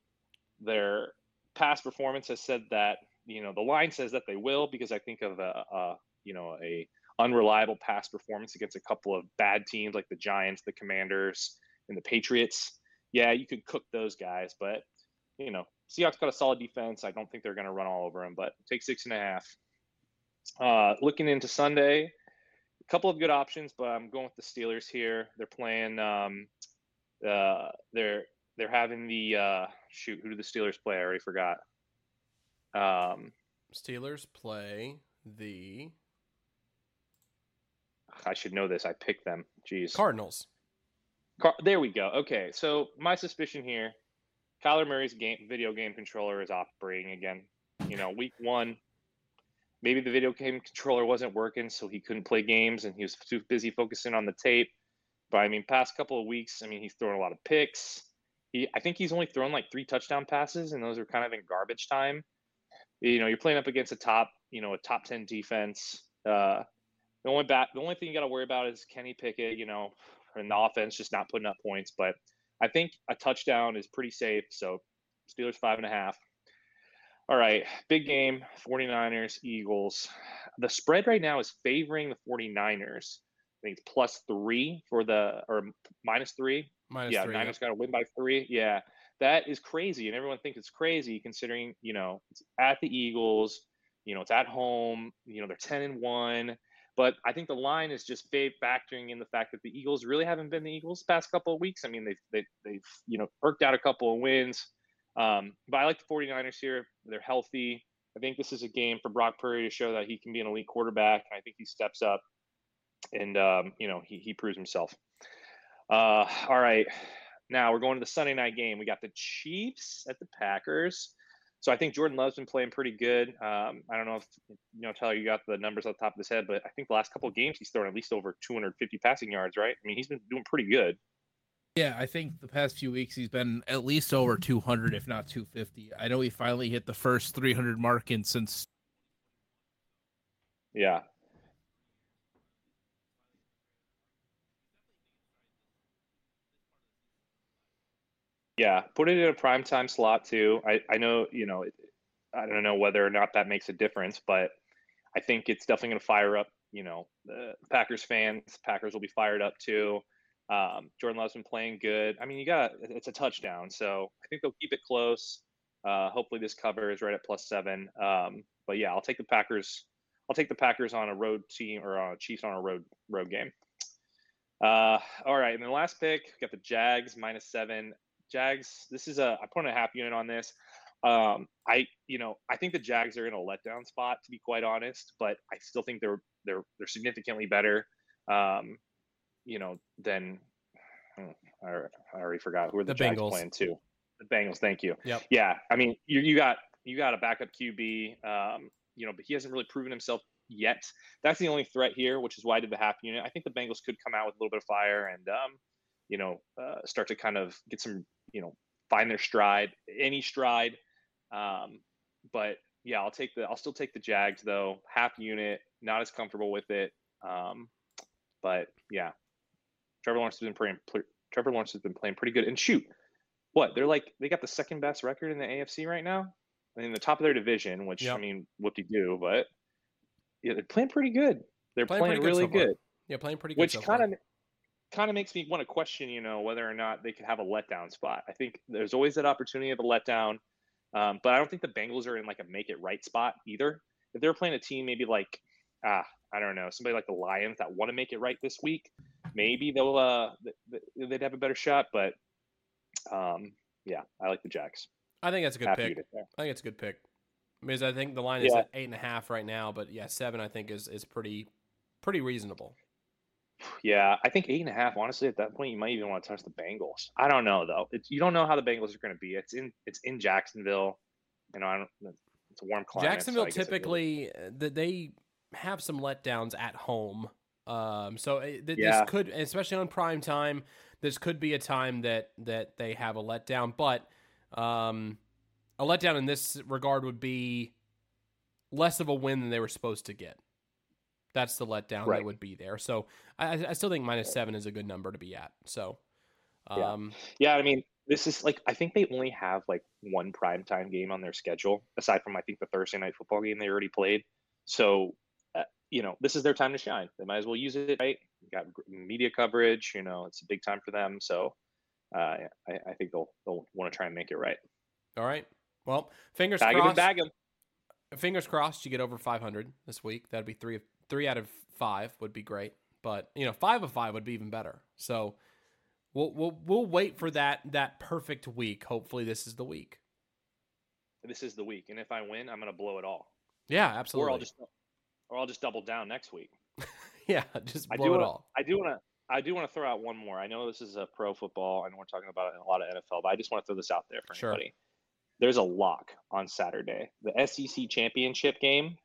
Their past performance has said that you know the line says that they will because I think of a, a you know a unreliable past performance against a couple of bad teams like the Giants, the Commanders, and the Patriots. Yeah, you could cook those guys, but you know Seahawks got a solid defense. I don't think they're gonna run all over them, but take six and a half. Uh, looking into Sunday, a couple of good options, but I'm going with the Steelers here. They're playing. Um, uh, they're they're having the uh, shoot. Who do the Steelers play? I already forgot. Um, Steelers play the I should know this. I picked them. Jeez. Cardinals. Car- there we go. Okay, so my suspicion here, Kyler Murray's game video game controller is operating again. You know, week one, maybe the video game controller wasn't working, so he couldn't play games, and he was too busy focusing on the tape. But I mean, past couple of weeks, I mean, he's thrown a lot of picks. He, I think he's only thrown like three touchdown passes, and those are kind of in garbage time. You know, you're playing up against a top, you know, a top ten defense. Uh, the only bat, the only thing you got to worry about is Kenny Pickett. You know, and the offense just not putting up points. But I think a touchdown is pretty safe. So Steelers five and a half. All right, big game 49ers, Eagles. The spread right now is favoring the 49ers. I think it's plus three for the, or minus three. Minus yeah, three. Niners got to win by three. Yeah, that is crazy. And everyone thinks it's crazy considering, you know, it's at the Eagles, you know, it's at home, you know, they're 10 and one. But I think the line is just factoring in the fact that the Eagles really haven't been the Eagles the past couple of weeks. I mean, they've, they, they've you know, irked out a couple of wins. Um, but I like the 49ers here. They're healthy. I think this is a game for Brock Purdy to show that he can be an elite quarterback. I think he steps up and, um, you know, he, he proves himself. Uh, all right. Now we're going to the Sunday night game. We got the Chiefs at the Packers. So I think Jordan Love's been playing pretty good. Um, I don't know if you know Tylor, you got the numbers on the top of his head, but I think the last couple of games he's thrown at least over 250 passing yards, right? I mean, he's been doing pretty good. Yeah, I think the past few weeks he's been at least over 200, if not 250. I know he finally hit the first 300 mark in since Yeah. Yeah, put it in a prime time slot too. I, I know, you know, I don't know whether or not that makes a difference, but I think it's definitely going to fire up, you know, the Packers fans. Packers will be fired up too. Um, Jordan Love's been playing good. I mean, you got it's a touchdown, so I think they'll keep it close. Uh, hopefully, this cover is right at plus seven. Um, but yeah, I'll take the Packers. I'll take the Packers on a road team or on Chiefs on a road road game. Uh, all right, and the last pick, got the Jags minus seven. Jags. This is a I put a half unit on this. Um, I you know I think the Jags are in a letdown spot to be quite honest, but I still think they're they're they're significantly better. Um, you know than hmm, I, already forgot who are the, the Jags Bengals. playing too. The Bengals. Thank you. Yep. Yeah. I mean you you got you got a backup QB. Um, you know, but he hasn't really proven himself yet. That's the only threat here, which is why I did the half unit. I think the Bengals could come out with a little bit of fire and um, you know, uh, start to kind of get some, you know, find their stride, any stride. Um, but yeah, I'll take the, I'll still take the Jags though. Half unit, not as comfortable with it. Um, but yeah, Trevor Lawrence has been playing. Trevor Lawrence has been playing pretty good. And shoot, what they're like, they got the second best record in the AFC right now. I mean, the top of their division, which yep. I mean, what do you do? But yeah, they're playing pretty good. They're playing, playing really good, so good. Yeah, playing pretty good. Which so kind of kind of makes me want to question, you know, whether or not they could have a letdown spot. I think there's always that opportunity of a letdown, um, but I don't think the Bengals are in like a make it right spot either. If they're playing a team maybe like ah, I don't know, somebody like the Lions that want to make it right this week, maybe they'll uh they'd have a better shot. But um, yeah, I like the Jacks. I think that's a good Happy pick. I think it's a good pick because I think the line is yeah. at eight and a half right now. But yeah, seven I think is is pretty pretty reasonable. Yeah, I think eight and a half. Honestly, at that point, you might even want to touch the Bengals. I don't know though. It's, you don't know how the Bengals are going to be. It's in it's in Jacksonville. You know, I don't. It's a warm climate. Jacksonville so typically uh, they have some letdowns at home. Um, so th- yeah. this could, especially on prime time, this could be a time that that they have a letdown. But um, a letdown in this regard would be less of a win than they were supposed to get. That's the letdown right. that would be there. So I, I still think minus seven is a good number to be at. So, um, yeah. yeah, I mean, this is like I think they only have like one primetime game on their schedule aside from I think the Thursday night football game they already played. So, uh, you know, this is their time to shine. They might as well use it, right? got media coverage. You know, it's a big time for them. So, uh, I, I think they'll they'll want to try and make it right. All right. Well, fingers bag crossed. bag them. Fingers crossed you get over 500 this week. That'd be three three out of five would be great, but you know, five of five would be even better. So we'll we'll we'll wait for that that perfect week. Hopefully, this is the week. This is the week, and if I win, I'm gonna blow it all. Yeah, absolutely. Or I'll just or I'll just double down next week. yeah, just blow I do it wanna, all. I do want to. I do want to throw out one more. I know this is a pro football, and we're talking about a lot of NFL, but I just want to throw this out there for sure. anybody. There's a lock on Saturday. The SEC championship game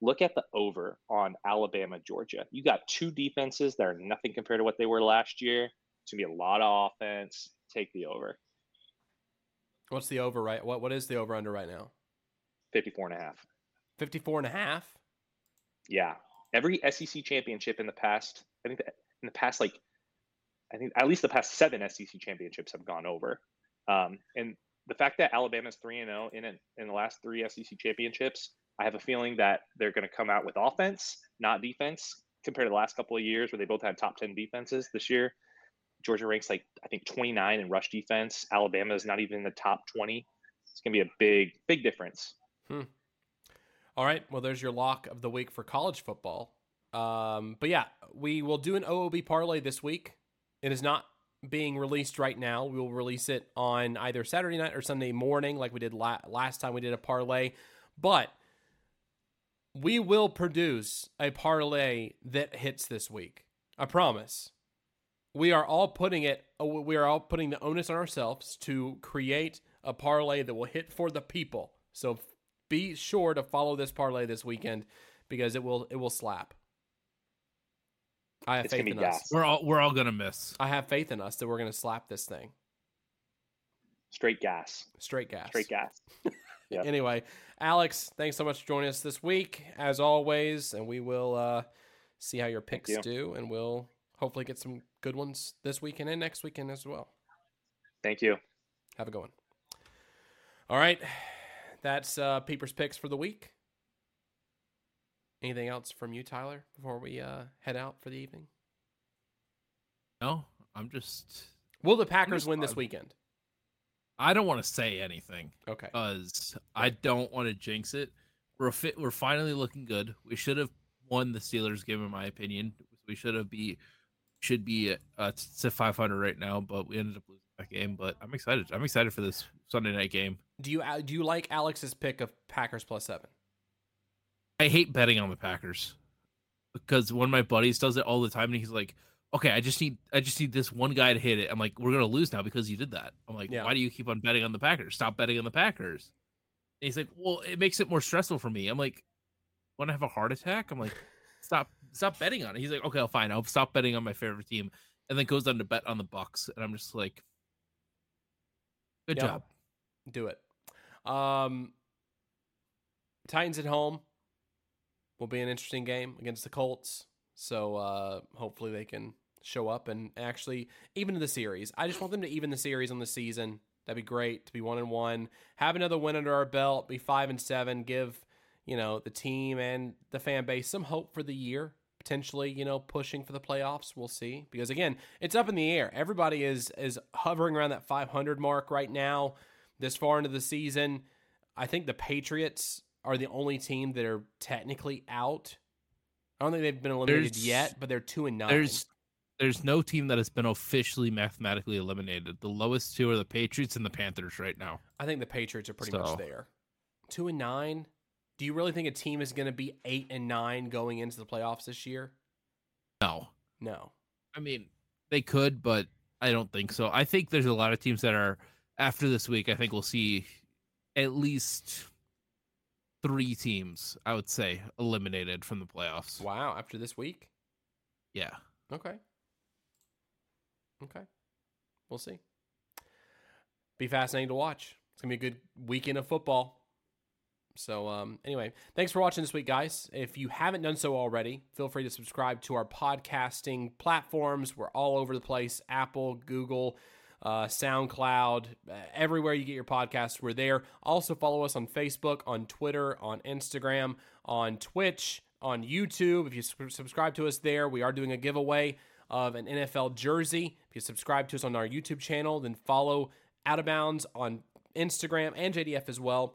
look at the over on Alabama, Georgia. You got two defenses that are nothing compared to what they were last year. It's gonna be a lot of offense. Take the over. What's the over right? What what is the over under right now? 54 and a half. 54 and a half? Yeah. Every SEC championship in the past, I think in the past like I think at least the past 7 SEC championships have gone over. Um, and the fact that Alabama's 3 and 0 in it, in the last 3 SEC championships I have a feeling that they're going to come out with offense, not defense, compared to the last couple of years where they both had top 10 defenses this year. Georgia ranks like, I think, 29 in rush defense. Alabama is not even in the top 20. It's going to be a big, big difference. Hmm. All right. Well, there's your lock of the week for college football. Um, but yeah, we will do an OOB parlay this week. It is not being released right now. We will release it on either Saturday night or Sunday morning, like we did la- last time we did a parlay. But we will produce a parlay that hits this week. I promise. We are all putting it uh, we are all putting the onus on ourselves to create a parlay that will hit for the people. So be sure to follow this parlay this weekend because it will it will slap. I have it's faith in gas. us. We're all we're all gonna miss. I have faith in us that we're gonna slap this thing. Straight gas. Straight gas. Straight gas. Yep. Anyway, Alex, thanks so much for joining us this week, as always, and we will uh, see how your picks you. do, and we'll hopefully get some good ones this weekend and next weekend as well. Thank you. Have a good one. All right. That's uh, Piepers picks for the week. Anything else from you, Tylor, before we uh, head out for the evening? No, I'm just. Will the Packers just- win this I'm- weekend? I don't want to say anything Okay. because I don't want to jinx it. We're fit. We're finally looking good. We should have won the Steelers game, in my opinion. We should have be should be uh to 500 right now, but we ended up losing that game. But I'm excited. I'm excited for this Sunday night game. Do you uh, do you like Alex's pick of Packers plus seven? I hate betting on the Packers because one of my buddies does it all the time, and he's like, "Okay, I just need, I just need this one guy to hit it." I'm like, "We're gonna lose now because you did that." I'm like, Yeah. "Why do you keep on betting on the Packers? Stop betting on the Packers." And he's like, "Well, it makes it more stressful for me." I'm like, "Want to have a heart attack?" I'm like, "Stop, stop betting on it." He's like, "Okay, I'll fine, I'll stop betting on my favorite team," and then goes on to bet on the Bucks, and I'm just like, "Good job." Do it. Um, Titans at home will be an interesting game against the Colts. So uh, hopefully they can show up and actually even the series. I just want them to even the series on the season. That'd be great to be one and one, have another win under our belt, be five and seven, give you know the team and the fan base some hope for the year. Potentially, you know, pushing for the playoffs. We'll see because again, it's up in the air. Everybody is is hovering around that 500 mark right now. This far into the season, I think the Patriots are the only team that are technically out. I don't think they've been eliminated There's- yet, but they're two and nine. There's there's no team that has been officially mathematically eliminated. The lowest two are the Patriots and the Panthers right now. I think the Patriots are pretty So- much there. Two and nine. Do you really think a team is going to be eight and nine going into the playoffs this year? No. No. I mean, they could, but I don't think so. I think there's a lot of teams that are after this week. I think we'll see at least three teams. I would say eliminated from the playoffs. Wow. After this week. Yeah, Okay. Okay. We'll see. Be fascinating to watch. It's gonna be a good weekend of football. So um anyway, thanks for watching this week, guys. If you haven't done so already, feel free to subscribe to our podcasting platforms. We're all over the place: Apple, Google, uh, SoundCloud, uh, everywhere you get your podcasts, we're there. Also follow us on Facebook, on Twitter, on Instagram, on Twitch, on YouTube. If you subscribe to us there, we are doing a giveaway of an NFL jersey. If you subscribe to us on our YouTube channel, then follow Out of Bounds on Instagram and JDF as well.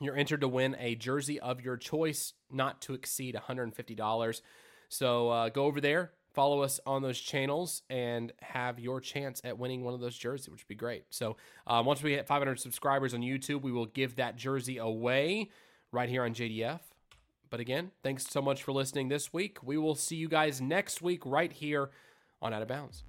You're entered to win a jersey of your choice, not to exceed $150. So uh, go over there, follow us on those channels, and have your chance at winning one of those jerseys, which would be great. So uh, once we hit 500 subscribers on YouTube, we will give that jersey away right here on JDF. But again, thanks so much for listening this week. We will see you guys next week right here on Out of Bounds.